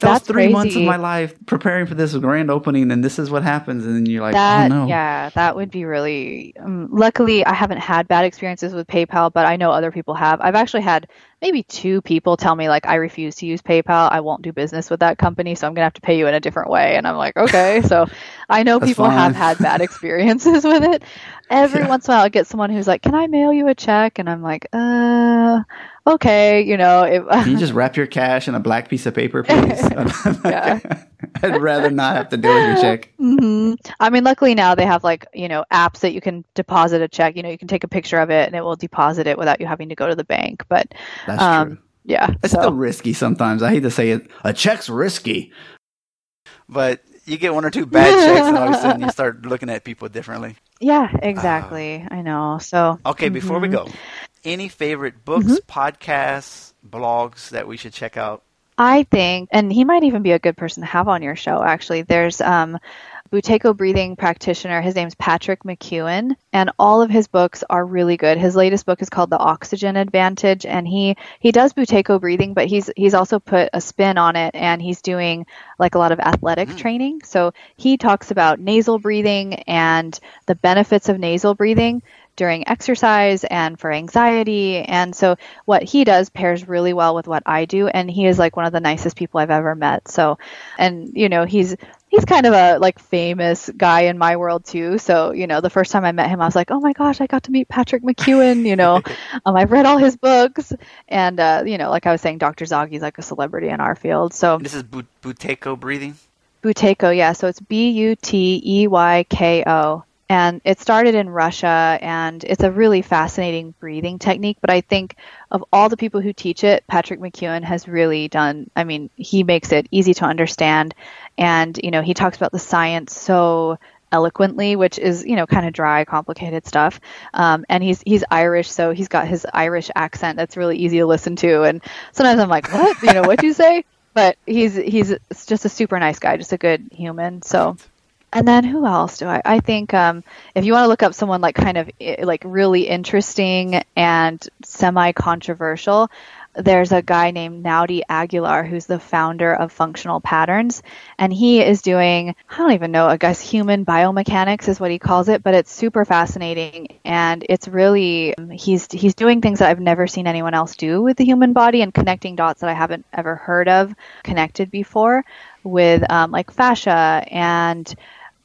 that That's was three months of my life preparing for this grand opening and this is what happens. And then you're like, that oh no. yeah, that would be really. Um, luckily, I haven't had bad experiences with PayPal, but I know other people have. I've actually had maybe two people tell me like, I refuse to use PayPal. I won't do business with that company, so I'm gonna have to pay you in a different way. And I'm like, okay. so I know people have had bad experiences [LAUGHS] with it. [LAUGHS] Every Yeah. once in a while, I get someone who's like, "Can I mail you a check?" And I'm like, "Uh, okay." You know, if, Can you just [LAUGHS] wrap your cash in a black piece of paper, please? [LAUGHS] Yeah. [LAUGHS] I'd rather not have to deal with your check. hmm I mean, luckily now they have like you know apps that you can deposit a check. You know, you can take a picture of it and it will deposit it without you having to go to the bank. But That's um, true. yeah, It's so still risky sometimes. I hate to say it. A check's risky. But you get one or two bad checks, and all of a sudden you start looking at people differently. yeah, exactly. I know. So Okay, before we mhm. go, any favorite books, Mm-hmm. podcasts, blogs that we should check out? I think, and he might even be a good person to have on your show. Actually, there's um, Buteyko breathing practitioner. His name's Patrick McKeown, and all of his books are really good. His latest book is called The Oxygen Advantage, and he he does Buteyko breathing, but he's he's also put a spin on it, and he's doing like a lot of athletic training. So he talks about nasal breathing and the benefits of nasal breathing during exercise and for anxiety. And so what he does pairs really well with what I do and he is like one of the nicest people I've ever met. So and you know, he's he's kind of a like famous guy in my world too. So, you know, the first time I met him I was like, "Oh my gosh, I got to meet Patrick McKeown, you know. [LAUGHS] um, I've read all his books and uh, you know, like I was saying Dr. Zaghi's like a celebrity in our field. So This is Bu- Buteyko breathing. Buteyko, yeah. So it's B U T E Y K O. And it started in Russia, and it's a really fascinating breathing technique. But I think of all the people who teach it, Patrick McKeown has really done, I mean, he makes it easy to understand. And, you know, he talks about the science so eloquently, which is, you know, kind of dry, complicated stuff. Um, and he's he's Irish, so he's got his Irish accent that's really easy to listen to. And sometimes I'm like, what? You know, what'd you say? But he's he's just a super nice guy, just a good human. So and then who else do I? I think um, if you want to look up someone like kind of like really interesting and semi-controversial, there's a guy named Naudi Aguilar who's the founder of Functional Patterns, and he is doing I don't even know I guess human biomechanics is what he calls it, but it's super fascinating and it's really he's he's doing things that I've never seen anyone else do with the human body and connecting dots that I haven't ever heard of connected before with um, like fascia and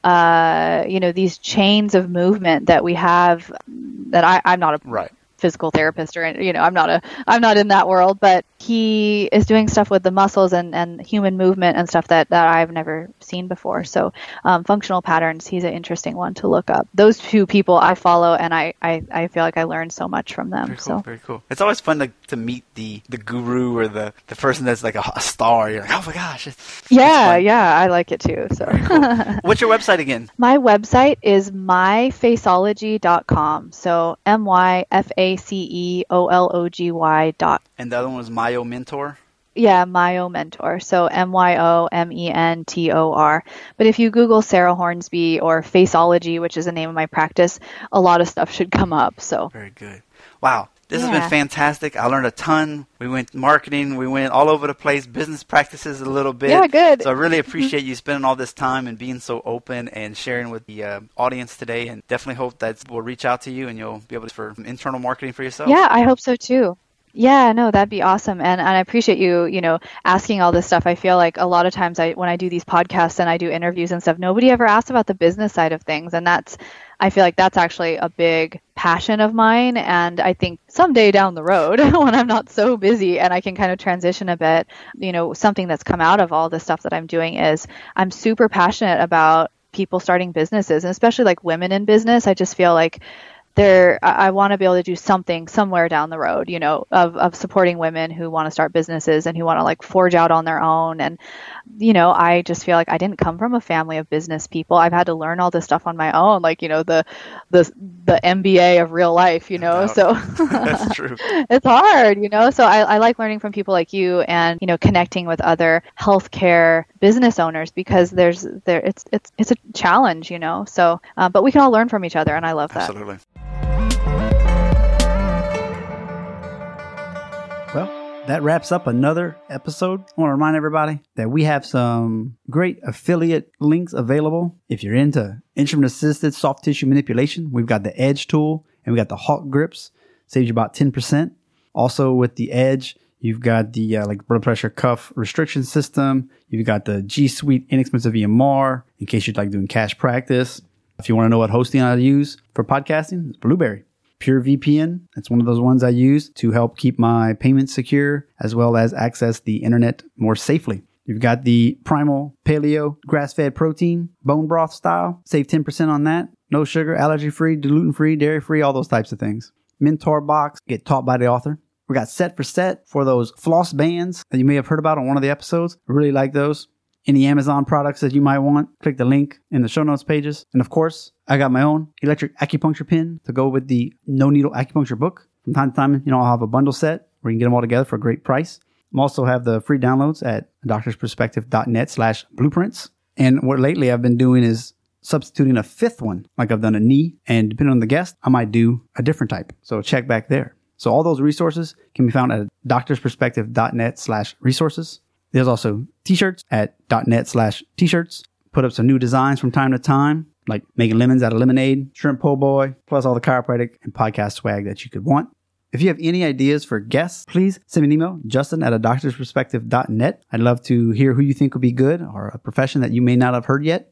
uh, you know these chains of movement that we have that I, I'm not a right physical therapist or you know i'm not a i'm not in that world but he is doing stuff with the muscles and, and human movement and stuff that, that i've never seen before. So um, functional patterns he's an interesting one to look up. Those two people i follow and i i, I feel like i learned so much from them very cool, so very cool. It's always fun to, to meet the the guru or the the person that's like a, a star. You're like oh my gosh it's, yeah it's yeah i like it too so. Cool. [LAUGHS] what's your website again? My website is myfaceology.com so m-y-f-a a C E O L O G Y dot. And the other one was Myo Mentor? Yeah, Myo Mentor. So M Y O M E N T O R. But if you Google Sarah Hornsby or Faceology, which is the name of my practice, a lot of stuff should come up. So very good. Wow. This yeah. has been fantastic. I learned a ton. We went marketing, we went all over the place, business practices a little bit. Yeah, good. So I really appreciate you spending all this time and being so open and sharing with the uh, audience today. And definitely hope that we'll reach out to you and you'll be able to for internal marketing for yourself. Yeah, I hope so too. Yeah, no, that'd be awesome. And and I appreciate you, you know, asking all this stuff. I feel like a lot of times I when I do these podcasts and I do interviews and stuff, nobody ever asks about the business side of things. And that's I feel like that's actually a big passion of mine. And I think someday down the road, [LAUGHS] when I'm not so busy and I can kind of transition a bit, you know, something that's come out of all the stuff that I'm doing is I'm super passionate about people starting businesses and especially like women in business. I just feel like there I, I want to be able to do something somewhere down the road, you know, of, of supporting women who want to start businesses and who want to like forge out on their own. And, you know, I just feel like I didn't come from a family of business people. I've had to learn all this stuff on my own, like, you know, the the the MBA of real life, you know. So [LAUGHS] that's true. [LAUGHS] it's hard, you know. So I, I like learning from people like you and, you know, connecting with other healthcare business owners because there's there it's it's it's a challenge, you know. So uh, but we can all learn from each other and I love that. Absolutely. That wraps up another episode. I want to remind everybody that we have some great affiliate links available. If you're into instrument assisted soft tissue manipulation, we've got the Edge tool and we got the Hawk grips, saves you about 10%. Also, with the Edge, you've got the uh, like blood pressure cuff restriction system. You've got the G Suite inexpensive EMR in case you'd like doing cash practice. If you want to know what hosting I use for podcasting, it's Blubrry. Pure VPN. That's one of those ones I use to help keep my payments secure as well as access the internet more safely. You've got the Primal Paleo grass fed protein, bone broth style. Save 10% on that. No sugar, allergy free, gluten free, dairy free, all those types of things. Mentor box, get taught by the author. We got set for set for those floss bands that you may have heard about on one of the episodes. I really like those any Amazon products that you might want, click the link in the show notes pages. And of course, I got my own electric acupuncture pin to go with the no needle acupuncture book. From time to time, you know, I'll have a bundle set where you can get them all together for a great price. I also have the free downloads at doctorsperspective.net slash blueprints. And what lately I've been doing is substituting a fifth one, like I've done a knee, and depending on the guest, I might do a different type. So check back there. So all those resources can be found at doctorsperspective.net slash resources. There's also t-shirts at .net slash t-shirts. Put up some new designs from time to time, like making lemons out of lemonade, shrimp po' boy, plus all the chiropractic and podcast swag that you could want. If you have any ideas for guests, please send me an email, justin at a doctor's perspective.net. I'd love to hear who you think would be good or a profession that you may not have heard yet.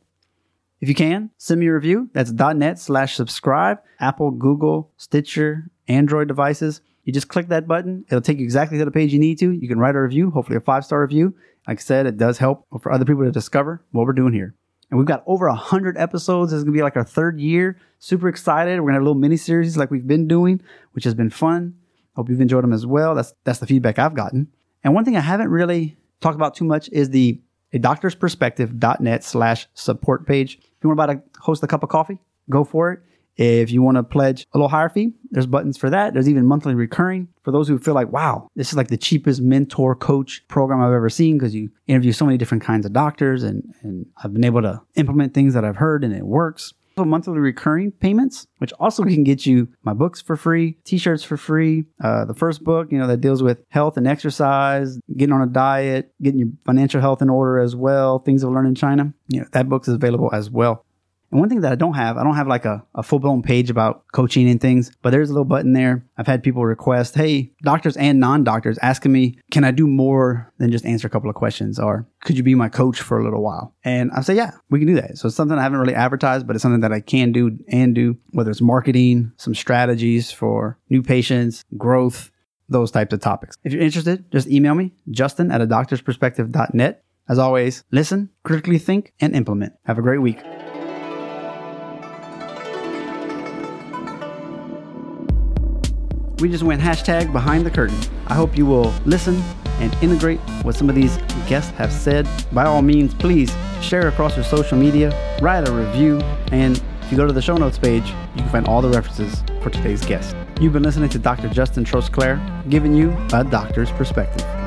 If you can, send me a review. That's .net slash subscribe, Apple, Google, Stitcher, Android devices. You just click that button. It'll take you exactly to the page you need to. You can write a review, hopefully a five star review. Like I said, it does help for other people to discover what we're doing here. And we've got over 100 episodes. This is going to be like our third year. Super excited. We're going to have a little mini series like we've been doing, which has been fun. Hope you've enjoyed them as well. That's, that's the feedback I've gotten. And one thing I haven't really talked about too much is the a doctor's perspective.net slash support page. If you want to host a cup of coffee, go for it. If you want to pledge a little higher fee, there's buttons for that. There's even monthly recurring for those who feel like, wow, this is like the cheapest mentor coach program I've ever seen because you interview so many different kinds of doctors and, and I've been able to implement things that I've heard and it works. So monthly recurring payments, which also [LAUGHS] can get you my books for free, t-shirts for free. Uh, the first book, you know, that deals with health and exercise, getting on a diet, getting your financial health in order as well, things I've learned in China. You know, that book is available as well. And one thing that I don't have, I don't have like a, a full blown page about coaching and things, but there's a little button there. I've had people request, hey, doctors and non doctors asking me, can I do more than just answer a couple of questions? Or could you be my coach for a little while? And I say, yeah, we can do that. So it's something I haven't really advertised, but it's something that I can do and do, whether it's marketing, some strategies for new patients, growth, those types of topics. If you're interested, just email me, justin at a doctor's perspective.net. As always, listen, critically think, and implement. Have a great week. We just went hashtag behind the curtain. I hope you will listen and integrate what some of these guests have said. By all means, please share across your social media, write a review, and if you go to the show notes page, you can find all the references for today's guest. You've been listening to Dr. Justin Trosclair, giving you a doctor's perspective.